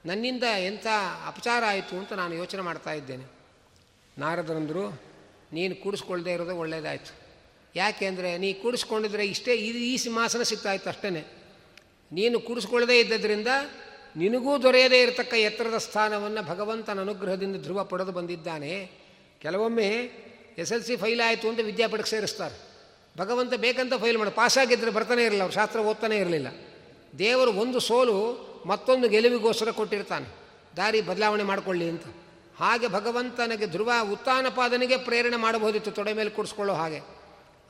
S2: ನನ್ನಿಂದ ಎಂಥ ಅಪಚಾರ ಆಯಿತು ಅಂತ ನಾನು ಯೋಚನೆ ಮಾಡ್ತಾ ಇದ್ದೇನೆ. ನಾರದರಂದರು, ನೀನು ಕೂಡಿಸ್ಕೊಳ್ದೇ ಇರೋದು ಒಳ್ಳೆಯದಾಯಿತು ಯಾಕೆ ಅಂದರೆ, ನೀ ಕೂಡಿಸ್ಕೊಂಡಿದ್ರೆ ಇಷ್ಟೇ ಇದು ಈ ಸಿಂಹಾಸನ ಸಿಗ್ತಾಯಿತ್ತು ಅಷ್ಟೇ ನೀನು ಕೂಡಿಸ್ಕೊಳ್ಳದೇ ಇದ್ದದ್ರಿಂದ ನಿನಗೂ ದೊರೆಯದೇ ಇರತಕ್ಕ ಎತ್ತರದ ಸ್ಥಾನವನ್ನು ಭಗವಂತನ ಅನುಗ್ರಹದಿಂದ ಧ್ರುವ ಪಡೆದು ಬಂದಿದ್ದಾನೆ. ಕೆಲವೊಮ್ಮೆ ಎಸ್ ಎಲ್ ಸಿ ಫೈಲ್ ಆಯಿತು ಅಂತ ವಿದ್ಯಾಪೀಠಕ್ಕೆ ಸೇರಿಸ್ತಾರೆ. ಭಗವಂತ ಬೇಕಂತ ಫೈಲ್ ಮಾಡಿ ಪಾಸಾಗಿದ್ದರೆ ಬರ್ತಾನೆ ಇರಲಿಲ್ಲ ಅವ್ರು, ಶಾಸ್ತ್ರ ಓದ್ತಾನೆ ಇರಲಿಲ್ಲ. ದೇವರು ಒಂದು ಸೋಲು ಮತ್ತೊಂದು ಗೆಲುವಿಗೋಸ್ಕರ ಕೊಟ್ಟಿರ್ತಾನೆ. ದಾರಿ ಬದಲಾವಣೆ ಮಾಡಿಕೊಳ್ಳಿ ಅಂತ. ಹಾಗೆ ಭಗವಂತನಿಗೆ ಧ್ರುವ ಉತ್ಥಾನಪಾದನಿಗೆ ಪ್ರೇರಣೆ ಮಾಡಬಹುದಿತ್ತು, ತೊಡೆ ಮೇಲೆ ಕೂಡಿಸ್ಕೊಳ್ಳೋ ಹಾಗೆ.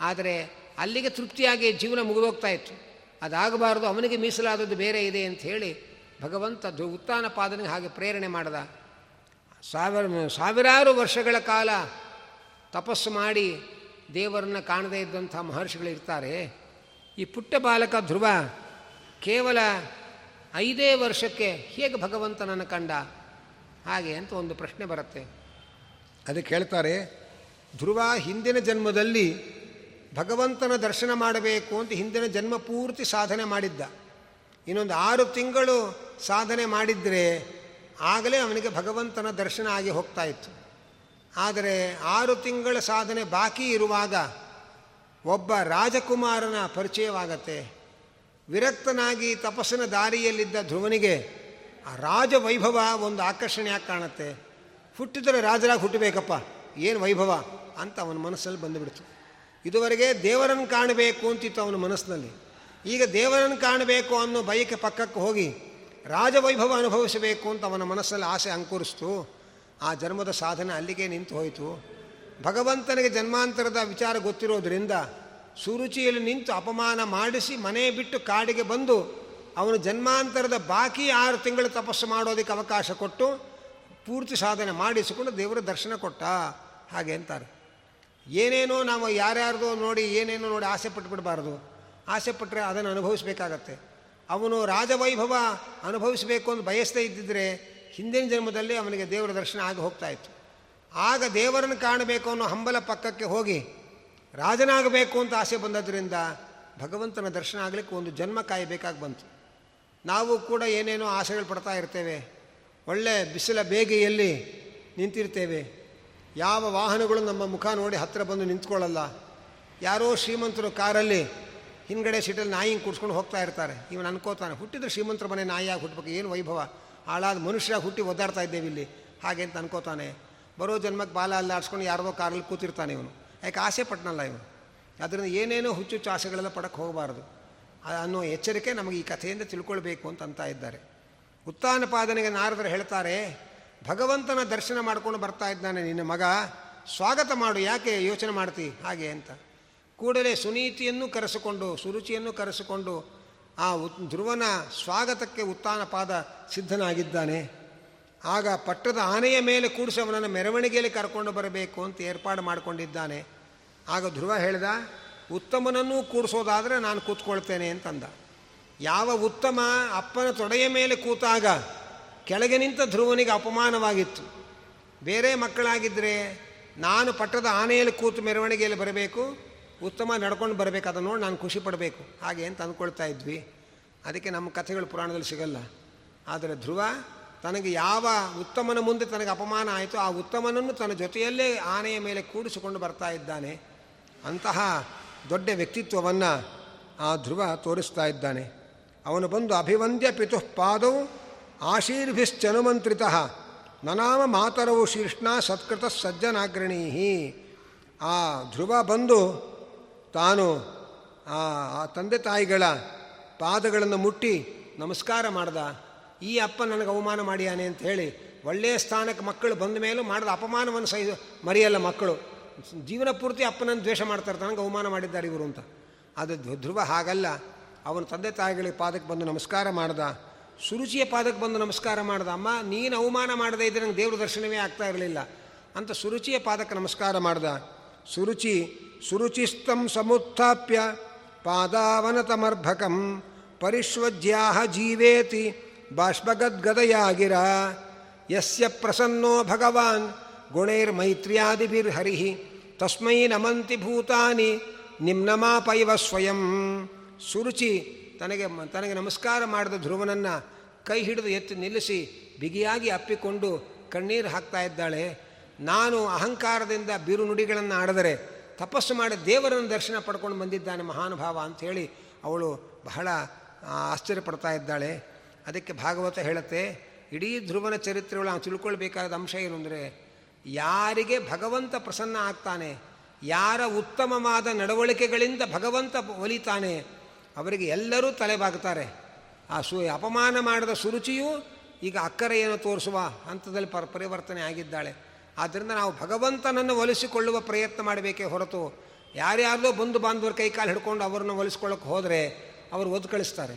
S2: ಆದರೆ ಅಲ್ಲಿಗೆ ತೃಪ್ತಿಯಾಗಿ ಜೀವನ ಮುಗಿದೋಗ್ತಾ ಇತ್ತು. ಅದಾಗಬಾರ್ದು, ಅವನಿಗೆ ಮೀಸಲಾದದ್ದು ಬೇರೆ ಇದೆ ಅಂತ ಹೇಳಿ ಭಗವಂತ ಉತ್ತಾನ ಪಾದನಿಗೆ ಹಾಗೆ ಪ್ರೇರಣೆ ಮಾಡಿದ. ಸಾವಿರ, ಸಾವಿರಾರು ವರ್ಷಗಳ ಕಾಲ ತಪಸ್ಸು ಮಾಡಿ ದೇವರನ್ನು ಕಾಣದೇ ಇದ್ದಂಥ ಮಹರ್ಷಿಗಳಿರ್ತಾರೆ ಈ ಪುಟ್ಟ ಬಾಲಕ ಧ್ರುವ ಕೇವಲ ಐದೇ ವರ್ಷಕ್ಕೆ ಹೇಗೆ ಭಗವಂತನನ್ನು ಕಂಡ? ಹಾಗೆ ಅಂತ ಒಂದು ಪ್ರಶ್ನೆ ಬರುತ್ತೆ. ಅದಕ್ಕೆ ಹೇಳ್ತಾರೆ, ಧ್ರುವ ಹಿಂದಿನ ಜನ್ಮದಲ್ಲಿ ಭಗವಂತನ ದರ್ಶನ ಮಾಡಬೇಕು ಅಂತ ಹಿಂದಿನ ಜನ್ಮ ಪೂರ್ತಿ ಸಾಧನೆ ಮಾಡಿದ್ದ. ಇನ್ನೊಂದು ಆರು ತಿಂಗಳು ಸಾಧನೆ ಮಾಡಿದರೆ ಆಗಲೇ ಅವನಿಗೆ ಭಗವಂತನ ದರ್ಶನ ಆಗಿ ಹೋಗ್ತಾ ಇತ್ತು. ಆದರೆ ಆರು ತಿಂಗಳ ಸಾಧನೆ ಬಾಕಿ ಇರುವಾಗ ಒಬ್ಬ ರಾಜಕುಮಾರನ ಪರಿಚಯವಾಗತ್ತೆ. ವಿರಕ್ತನಾಗಿ ತಪಸ್ಸಿನ ದಾರಿಯಲ್ಲಿದ್ದ ಧ್ರುವನಿಗೆ ಆ ರಾಜ ವೈಭವ ಒಂದು ಆಕರ್ಷಣೆಯಾಗಿ ಕಾಣುತ್ತೆ. ಹುಟ್ಟಿದರೆ ರಾಜರಾಗಿ ಹುಟ್ಟಬೇಕಪ್ಪ, ಏನು ವೈಭವ ಅಂತ ಅವನ ಮನಸ್ಸಲ್ಲಿ ಬಂದುಬಿಡ್ತು.
S1: ಇದುವರೆಗೆ ದೇವರನ್ನು ಕಾಣಬೇಕು ಅಂತಿತ್ತು ಅವನ ಮನಸ್ಸಿನಲ್ಲಿ. ಈಗ ದೇವರನ್ನು ಕಾಣಬೇಕು ಅನ್ನೋ ಬಯಕೆ ಪಕ್ಕಕ್ಕೆ ಹೋಗಿ ರಾಜವೈಭವ ಅನುಭವಿಸಬೇಕು ಅಂತ ಅವನ ಮನಸ್ಸಲ್ಲಿ ಆಸೆ ಅಂಕುರಿಸ್ತು. ಆ ಜನ್ಮದ ಸಾಧನೆ ಅಲ್ಲಿಗೆ ನಿಂತು ಹೋಯಿತು. ಭಗವಂತನಿಗೆ ಜನ್ಮಾಂತರದ ವಿಚಾರ ಗೊತ್ತಿರೋದ್ರಿಂದ ಸುರುಚಿಯಲ್ಲಿ ನಿಂತು ಅಪಮಾನ ಮಾಡಿಸಿ ಮನೆ ಬಿಟ್ಟು ಕಾಡಿಗೆ ಬಂದು ಅವನು ಜನ್ಮಾಂತರದ ಬಾಕಿ ಆರು ತಿಂಗಳು ತಪಸ್ಸು ಮಾಡೋದಕ್ಕೆ ಅವಕಾಶ ಕೊಟ್ಟು ಪೂರ್ತಿ ಸಾಧನೆ ಮಾಡಿಸಿಕೊಂಡು ದೇವರ ದರ್ಶನ ಕೊಟ್ಟ. ಹಾಗೆ ಅಂತಾರೆ. ಏನೇನೋ ನಾವು ಯಾರ್ಯಾರ್ದೋ ನೋಡಿ ಏನೇನೋ ನೋಡಿ ಆಸೆ ಪಟ್ಟುಬಿಡಬಾರ್ದು ಆಸೆ ಪಟ್ಟರೆ ಅದನ್ನು ಅನುಭವಿಸಬೇಕಾಗತ್ತೆ. ಅವನು ರಾಜವೈಭವ ಅನುಭವಿಸಬೇಕು ಅಂತ ಬಯಸ್ತಾ ಇದ್ದಿದ್ರೆ ಹಿಂದಿನ ಜನ್ಮದಲ್ಲಿ ಅವನಿಗೆ ದೇವರ ದರ್ಶನ ಆಗಿ ಹೋಗ್ತಾ ಇತ್ತು. ಆಗ ದೇವರನ್ನು ಕಾಣಬೇಕು ಅನ್ನೋ ಹಂಬಲ ಪಕ್ಕಕ್ಕೆ ಹೋಗಿ ರಾಜನಾಗಬೇಕು ಅಂತ ಆಸೆ ಬಂದದ್ರಿಂದ ಭಗವಂತನ ದರ್ಶನ ಆಗಲಿಕ್ಕೆ ಒಂದು ಜನ್ಮ ಕಾಯಬೇಕಾಗಿ ಬಂತು. ನಾವು ಕೂಡ ಏನೇನೋ ಆಸೆಗಳು ಪಡ್ತಾ ಇರ್ತೇವೆ. ಒಳ್ಳೆ ಬಿಸಿಲ ಬೇಗೆಯಲ್ಲಿ ನಿಂತಿರ್ತೇವೆ. ಯಾವ ವಾಹನಗಳು ನಮ್ಮ ಮುಖ ನೋಡಿ ಹತ್ತಿರ ಬಂದು ನಿಂತ್ಕೊಳ್ಳಲ್ಲ. ಯಾರೋ ಶ್ರೀಮಂತರು ಕಾರಲ್ಲಿ ಹಿಂದ್ಗಡೆ ಸೀಟಲ್ಲಿ ನಾಯಿ ಕೂಡ್ಸ್ಕೊಂಡು ಹೋಗ್ತಾ ಇರ್ತಾರೆ. ಇವನು ಅನ್ಕೋತಾನೆ, ಹುಟ್ಟಿದ್ರೆ ಶ್ರೀಮಂತರ ಮನೆ ನಾಯಿಯಾಗಿ ಹುಟ್ಟಬೇಕು ಏನು ವೈಭವ? ಹಾಳಾದ ಮನುಷ್ಯ ಹುಟ್ಟಿ ಒದ್ದಾಡ್ತಾ ಇದ್ದೇವೆ ಇಲ್ಲಿ. ಹಾಗೆ ಅಂತ ಅನ್ಕೋತಾನೆ. ಬರೋ ಜನ್ಮಕ್ಕೆ ಬಾಲ ಅಲ್ಲಿ ಅಲ್ಲಾಡ್ಸ್ಕೊಂಡು ಯಾರದೋ ಕಾರಲ್ಲಿ ಕೂತಿರ್ತಾನೆ ಇವನು. ಯಾಕೆ ಆಸೆ ಪಟ್ಟನಲ್ಲ ಇವನು? ಅದರಿಂದ ಏನೇನೋ ಹುಚ್ಚು ಆಸೆಗಳೆಲ್ಲ ಪಡಕ್ಕೆ ಹೋಗಬಾರ್ದು. ಅನ್ನೋ ಎಚ್ಚರಿಕೆ ನಮಗೆ ಈ ಕಥೆಯಿಂದ ತಿಳ್ಕೊಳ್ಬೇಕು ಅಂತ ಅಂತ ಇದ್ದಾರೆ. ಉತ್ಥಾನಪಾದನೆಗೆ ನಾರದರು ಹೇಳ್ತಾರೆ, ಭಗವಂತನ ದರ್ಶನ ಮಾಡ್ಕೊಂಡು ಬರ್ತಾ ಇದ್ದಾನೆ ನಿನ್ನ ಮಗ. ಸ್ವಾಗತ ಮಾಡು, ಯಾಕೆ ಯೋಚನೆ ಮಾಡ್ತಿ? ಹಾಗೆ ಅಂತ. ಕೂಡಲೇ ಸುನೀತಿಯನ್ನು ಕರೆಸಿಕೊಂಡು, ಸುರುಚಿಯನ್ನು ಕರೆಸಿಕೊಂಡು ಆ ಧ್ರುವನ ಸ್ವಾಗತಕ್ಕೆ ಉತ್ಥಾನಪಾದ ಸಿದ್ಧನಾಗಿದ್ದಾನೆ. ಆಗ ಪಟ್ಟದ ಆನೆಯ ಮೇಲೆ ಕೂಡಿಸಿ ಅವನನ್ನು ಮೆರವಣಿಗೆಯಲ್ಲಿ ಕರ್ಕೊಂಡು ಬರಬೇಕು ಅಂತ ಏರ್ಪಾಡು ಮಾಡಿಕೊಂಡಿದ್ದಾನೆ. ಆಗ ಧ್ರುವ ಹೇಳಿದ, ಉತ್ತಮನನ್ನೂ ಕೂಡಿಸೋದಾದರೆ ನಾನು ಕೂತ್ಕೊಳ್ತೇನೆ ಅಂತಂದ. ಯಾವ ಉತ್ತಮ ಅಪ್ಪನ ತೊಡೆಯ ಮೇಲೆ ಕೂತಾಗ ಕೆಳಗೆ ನಿಂತ ಧ್ರುವನಿಗೆ ಅಪಮಾನವಾಗಿತ್ತು. ಬೇರೆ ಮಕ್ಕಳಾಗಿದ್ದರೆ ನಾನು ಪಟ್ಟದ ಆನೆಯಲ್ಲಿ ಕೂತು ಮೆರವಣಿಗೆಯಲ್ಲಿ ಬರಬೇಕು ಉತ್ತಮ ನಡ್ಕೊಂಡು ಬರಬೇಕು ಅದನ್ನು ನೋಡಿ ನಾನು ಖುಷಿ ಪಡಬೇಕು. ಹಾಗೆ ಅಂತ ಅಂದ್ಕೊಳ್ತಾ ಇದ್ವಿ. ಅದಕ್ಕೆ ನಮ್ಮ ಕಥೆಗಳು ಪುರಾಣದಲ್ಲಿ ಸಿಗಲ್ಲ. ಆದರೆ ಧ್ರುವ ತನಗೆ ಯಾವ ಉತ್ತಮನ ಮುಂದೆ ತನಗೆ ಅಪಮಾನ ಆಯಿತು ಆ ಉತ್ತಮನನ್ನು ತನ್ನ ಜೊತೆಯಲ್ಲೇ ಆನೆಯ ಮೇಲೆ ಕೂಡಿಸಿಕೊಂಡು ಬರ್ತಾ ಇದ್ದಾನೆ. ಅಂತಹ ದೊಡ್ಡ ವ್ಯಕ್ತಿತ್ವವನ್ನು ಆ ಧ್ರುವ ತೋರಿಸ್ತಾ ಇದ್ದಾನೆ. ಅವನು ಬಂದು ಅಭಿವಂದ್ಯ ಪಿತುಃ ಪಾದೌ ಆಶೀರ್ಭಿಶ್ಚನುಮಂತ್ರಿತ ನನಾಮ ಮಾತರವು ಶೀರ್ಷ್ಣ ಸತ್ಕೃತ ಸಜ್ಜನಾಗ್ರಣೀ ಆ ಧ್ರುವ ಬಂದು ತಾನು ಆ ತಂದೆ ತಾಯಿಗಳ ಪಾದಗಳನ್ನು ಮುಟ್ಟಿ ನಮಸ್ಕಾರ ಮಾಡ್ದ. ಈ ಅಪ್ಪ ನನಗೆ ಅವಮಾನ ಮಾಡಿಯಾನೆ ಅಂತ ಹೇಳಿ ಒಳ್ಳೆಯ ಸ್ಥಾನಕ್ಕೆ ಮಕ್ಕಳು ಬಂದ ಮೇಲೂ ಮಾಡಿದ ಅಪಮಾನವನ್ನು ಸಹ ಮರೆಯಲ್ಲ ಮಕ್ಕಳು. ಜೀವನ ಪೂರ್ತಿ ಅಪ್ಪನನ್ನು ದ್ವೇಷ ಮಾಡ್ತಾರೆ ನನಗೆ ಅವಮಾನ ಮಾಡಿದ್ದಾರೆ ಇವರು ಅಂತ. ಅದು ಧ್ರು- ಧ್ರುವ ಹಾಗಲ್ಲ. ಅವನ ತಂದೆ ತಾಯಿಗಳಿಗೆ ಪಾದಕ್ಕೆ ಬಂದು ನಮಸ್ಕಾರ ಮಾಡ್ದ. ಸುರುಚಿಯ ಪಾದಕ್ಕೆ ಬಂದು ನಮಸ್ಕಾರ ಮಾಡ್ದ. ಅಮ್ಮ, ನೀನು ಅವಮಾನ ಮಾಡದೇ ಇದ್ದರೆ ನಂಗೆ ದೇವ್ರ ದರ್ಶನವೇ ಆಗ್ತಾ ಇರಲಿಲ್ಲ. ಅಂತ ಸುರುಚಿಯ ಪಾದಕ್ಕೆ ನಮಸ್ಕಾರ ಮಾಡ್ದ. ಸುರುಚಿ ಸುರುಚಿಸ್ತಂ ಸಮುತ್ಥಾಪ್ಯ ಪಾದಾವನತಮರ್ಭಕಂ ಪರಿಶ್ವಜ್ಯಾಹ ಜೀವೇತಿ ಬಾಷ್ಪಗದ್ಗದಯಾಗಿರ ಯಸ್ಯ ಪ್ರಸನ್ನೋ ಭಗವಾನ್ ಗುಣೈರ್ಮೈತ್ರ್ಯಾದಿಭಿರ್ಹರಿ ತಸ್ಮೈ ನಮಂತಿ ಭೂತಾನಿ ನಿಮ್ನಮಾಪೈವ ಸ್ವಯಂ ಸುರುಚಿ ತನಗೆ ತನಗೆ ನಮಸ್ಕಾರ ಮಾಡಿದ ಧ್ರುವನನ್ನು ಕೈ ಹಿಡಿದು ಎತ್ತಿ ನಿಲ್ಲಿಸಿ ಬಿಗಿಯಾಗಿ ಅಪ್ಪಿಕೊಂಡು ಕಣ್ಣೀರು ಹಾಕ್ತಾ ಇದ್ದಾಳೆ. ನಾನು ಅಹಂಕಾರದಿಂದ ಬಿರುನುಡಿಗಳನ್ನು ಆಡದರೆ ತಪಸ್ಸು ಮಾಡಿ ದೇವರನ್ನು ದರ್ಶನ ಪಡ್ಕೊಂಡು ಬಂದಿದ್ದಾನೆ ಮಹಾನುಭಾವ ಅಂಥೇಳಿ ಅವಳು ಬಹಳ ಆಶ್ಚರ್ಯ ಆಶ್ಚರ್ಯಪಡ್ತಾ ಇದ್ದಾಳೆ. ಅದಕ್ಕೆ ಭಾಗವತ ಹೇಳುತ್ತೆ, ಇಡೀ ಧ್ರುವನ ಚರಿತ್ರೆಗಳು ನಾವು ತಿಳ್ಕೊಳ್ಬೇಕಾದ ಅಂಶ ಏನು ಅಂದರೆ, ಯಾರಿಗೆ ಭಗವಂತ ಪ್ರಸನ್ನ ಆಗ್ತಾನೆ, ಯಾರ ಉತ್ತಮವಾದ ನಡವಳಿಕೆಗಳಿಂದ ಭಗವಂತ ಒಲಿತಾನೆ, ಅವರಿಗೆ ಎಲ್ಲರೂ ತಲೆಬಾಗ್ತಾರೆ ಆ ಸು, ಅಪಮಾನ ಮಾಡಿದ ಸುರುಚಿಯೂ ಈಗ ಅಕ್ಕರೆಯನ್ನು ತೋರಿಸುವ ಹಂತದಲ್ಲಿ ಪರ್, ಪರಿವರ್ತನೆ ಆಗಿದ್ದಾಳೆ. ಆದ್ದರಿಂದ ನಾವು ಭಗವಂತನನ್ನು ಒಲಿಸಿಕೊಳ್ಳುವ ಪ್ರಯತ್ನ ಮಾಡಬೇಕೇ ಹೊರತು ಯಾರ್ಯಾರದೋ ಬಂಧು ಬಾಂಧವರು ಕೈಕಾಲು ಹಿಡ್ಕೊಂಡು ಅವರನ್ನು ಒಲಿಸ್ಕೊಳ್ಳೋಕೆ ಹೋದರೆ ಅವರು ಒದ್ದು ಕಳಿಸ್ತಾರೆ.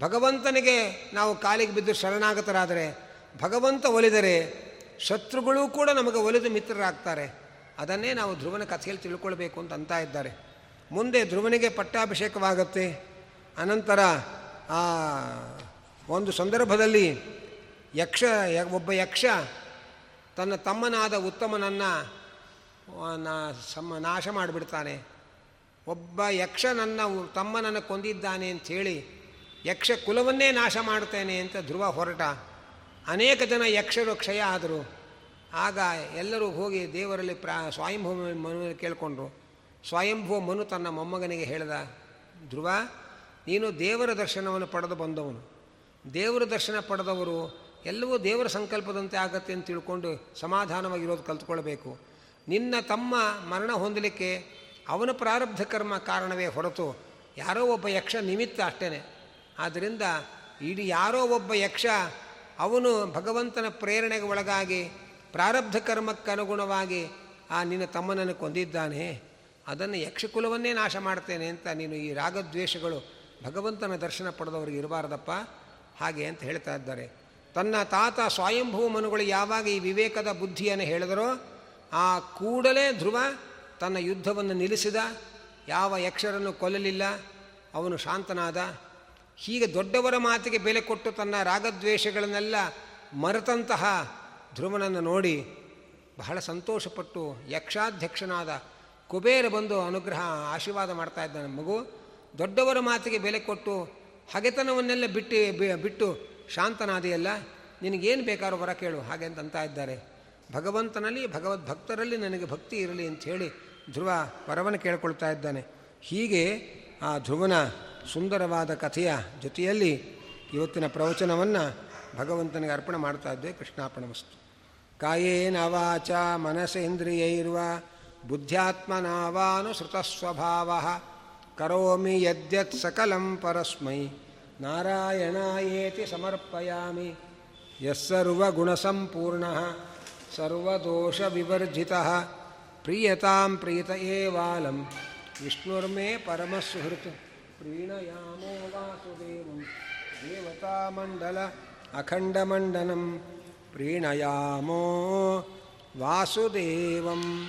S1: ಭಗವಂತನಿಗೆ ನಾವು ಕಾಲಿಗೆ ಬಿದ್ದು ಶರಣಾಗತರಾದರೆ, ಭಗವಂತ ಒಲಿದರೆ ಶತ್ರುಗಳು ಕೂಡ ನಮಗೆ ಒಲಿದು ಮಿತ್ರರಾಗ್ತಾರೆ. ಅದನ್ನೇ ನಾವು ಧ್ರುವನ ಕಥೆಯಲ್ಲಿ ತಿಳ್ಕೊಳ್ಬೇಕು ಅಂತ ಅಂತ ಇದ್ದಾರೆ. ಮುಂದೆ ಧ್ರುವನಿಗೆ ಪಟ್ಟಾಭಿಷೇಕವಾಗುತ್ತೆ. ಅನಂತರ ಆ ಒಂದು ಸಂದರ್ಭದಲ್ಲಿ ಯಕ್ಷ, ಒಬ್ಬ ಯಕ್ಷ ತನ್ನ ತಮ್ಮನಾದ ಉತ್ತಮನನ್ನು ಸಮ ನಾಶ ಮಾಡಿಬಿಡ್ತಾನೆ. ಒಬ್ಬ ಯಕ್ಷ ನನ್ನ ತಮ್ಮನನ್ನು ಕೊಂದಿದ್ದಾನೆ ಅಂಥೇಳಿ ಯಕ್ಷ ಕುಲವನ್ನೇ ನಾಶ ಮಾಡ್ತೇನೆ ಅಂತ ಧ್ರುವ ಹೊರಟ. ಅನೇಕ ಜನ ಯಕ್ಷರು ಕ್ಷಯ ಆದರು. ಆಗ ಎಲ್ಲರೂ ಹೋಗಿ ದೇವರಲ್ಲಿ ಪ್ರಾ ಸ್ವಯಂಭೂ ಮನು ಕೇಳಿಕೊಂಡ್ರು. ಸ್ವಯಂಭೂ ಮನು ತನ್ನ ಮೊಮ್ಮಗನಿಗೆ ಹೇಳಿದ, ಧ್ರುವ, ನೀನು ದೇವರ ದರ್ಶನವನ್ನು ಪಡೆದು ಬಂದವನು. ದೇವರ ದರ್ಶನ ಪಡೆದವರು ಎಲ್ಲವೂ ದೇವರ ಸಂಕಲ್ಪದಂತೆ ಆಗತ್ತೆ ಅಂತ ತಿಳ್ಕೊಂಡು ಸಮಾಧಾನವಾಗಿರೋದು ಕಲ್ತ್ಕೊಳ್ಬೇಕು. ನಿನ್ನ ತಮ್ಮ ಮರಣ ಹೊಂದಲಿಕ್ಕೆ
S2: ಅವನ ಪ್ರಾರಬ್ಧ ಕರ್ಮ ಕಾರಣವೇ ಹೊರತು ಯಾರೋ ಒಬ್ಬ ಯಕ್ಷ ನಿಮಿತ್ತ ಅಷ್ಟೇ ಆದ್ದರಿಂದ ಇಡೀ ಯಾರೋ ಒಬ್ಬ ಯಕ್ಷ ಅವನು ಭಗವಂತನ ಪ್ರೇರಣೆಗೆ ಒಳಗಾಗಿ ಪ್ರಾರಬ್ಧ ಕರ್ಮಕ್ಕನುಗುಣವಾಗಿ ಆ ನಿನ್ನ ತಮ್ಮನನ್ನು ಕೊಂದಿದ್ದಾನೆ. ಅದನ್ನು ಯಕ್ಷಕುಲವನ್ನೇ ನಾಶ ಮಾಡ್ತೇನೆ ಅಂತ ನೀನು ಈ ರಾಗದ್ವೇಷಗಳು ಭಗವಂತನ ದರ್ಶನ ಪಡೆದವರಿಗೆ ಇರಬಾರ್ದಪ್ಪ. ಹಾಗೆ ಅಂತ ಹೇಳ್ತಾ ಇದ್ದಾರೆ. ತನ್ನ ತಾತ ಸ್ವಯಂಭೂ ಮನುಗಳು ಯಾವಾಗ ಈ ವಿವೇಕದ ಬುದ್ಧಿಯನ್ನು ಹೇಳಿದರೋ, ಆ ಕೂಡಲೇ ಧ್ರುವ ತನ್ನ ಯುದ್ಧವನ್ನು ನಿಲ್ಲಿಸಿದ. ಯಾವ ಯಕ್ಷರನ್ನು ಕೊಲ್ಲಲಿಲ್ಲ, ಅವನು ಶಾಂತನಾದ. ಹೀಗೆ ದೊಡ್ಡವರ ಮಾತಿಗೆ ಬೆಲೆ ಕೊಟ್ಟು ತನ್ನ ರಾಗದ್ವೇಷಗಳನ್ನೆಲ್ಲ ಮರೆತಂತಹ ಧ್ರುವನನ್ನು ನೋಡಿ ಬಹಳ ಸಂತೋಷಪಟ್ಟು ಯಕ್ಷಾಧ್ಯಕ್ಷನಾದ ಕುಬೇರ ಬಂದು ಅನುಗ್ರಹ, ಆಶೀರ್ವಾದ ಮಾಡ್ತಾ ಇದ್ದಾನೆ ಮಗು. ದೊಡ್ಡವರ ಮಾತಿಗೆ ಬೆಲೆ ಕೊಟ್ಟು ಹಗೆತನವನ್ನೆಲ್ಲ ಬಿಟ್ಟು ಬಿಟ್ಟು ಶಾಂತನಾದೆಯಲ್ಲ, ನಿನಗೇನು ಬೇಕಾದ್ರೂ ಬರ ಕೇಳು, ಹಾಗೆ ಅಂತ ಇದ್ದಾರೆ. ಭಗವಂತನಲ್ಲಿ ಭಗವದ್ ಭಕ್ತರಲ್ಲಿ ನನಗೆ ಭಕ್ತಿ ಇರಲಿ ಅಂತ ಹೇಳಿ ಧ್ರುವ ವರವನ್ನು ಕೇಳ್ಕೊಳ್ತಾ ಇದ್ದಾನೆ. ಹೀಗೆ ಆ ಧ್ರುವನ ಸುಂದರವಾದ ಕಥೆಯ ಜೊತೆಯಲ್ಲಿ ಇವತ್ತಿನ ಪ್ರವಚನವನ್ನು ಭಗವಂತನಿಗೆ ಅರ್ಪಣೆ ಮಾಡ್ತಾ ಇದ್ದೆ. ಕೃಷ್ಣಾರ್ಪಣ ವಸ್ತು ಕಾಯೇನ ವಾಚ ಬುದ್ಧ್ಯಾತ್ಮನಾವಾನುಸೃತ ಸ್ವಭಾವ ಕರೋಮಿ ಯದ್ಯತ್ ಸಕಲಂ ಪರಸ್ಮೈ. नारायणायेति समर्पयामि। यः सर्वगुणसम्पूर्णः, सर्वदोषविवर्जितः, प्रीयतां प्रीत एवालं। विष्णुर्मे परमसुहृत्, प्रीणयामो वासुदेवं। देवतामण्डल अखण्डमण्डनं, प्रीणयामो वासुदेवम्।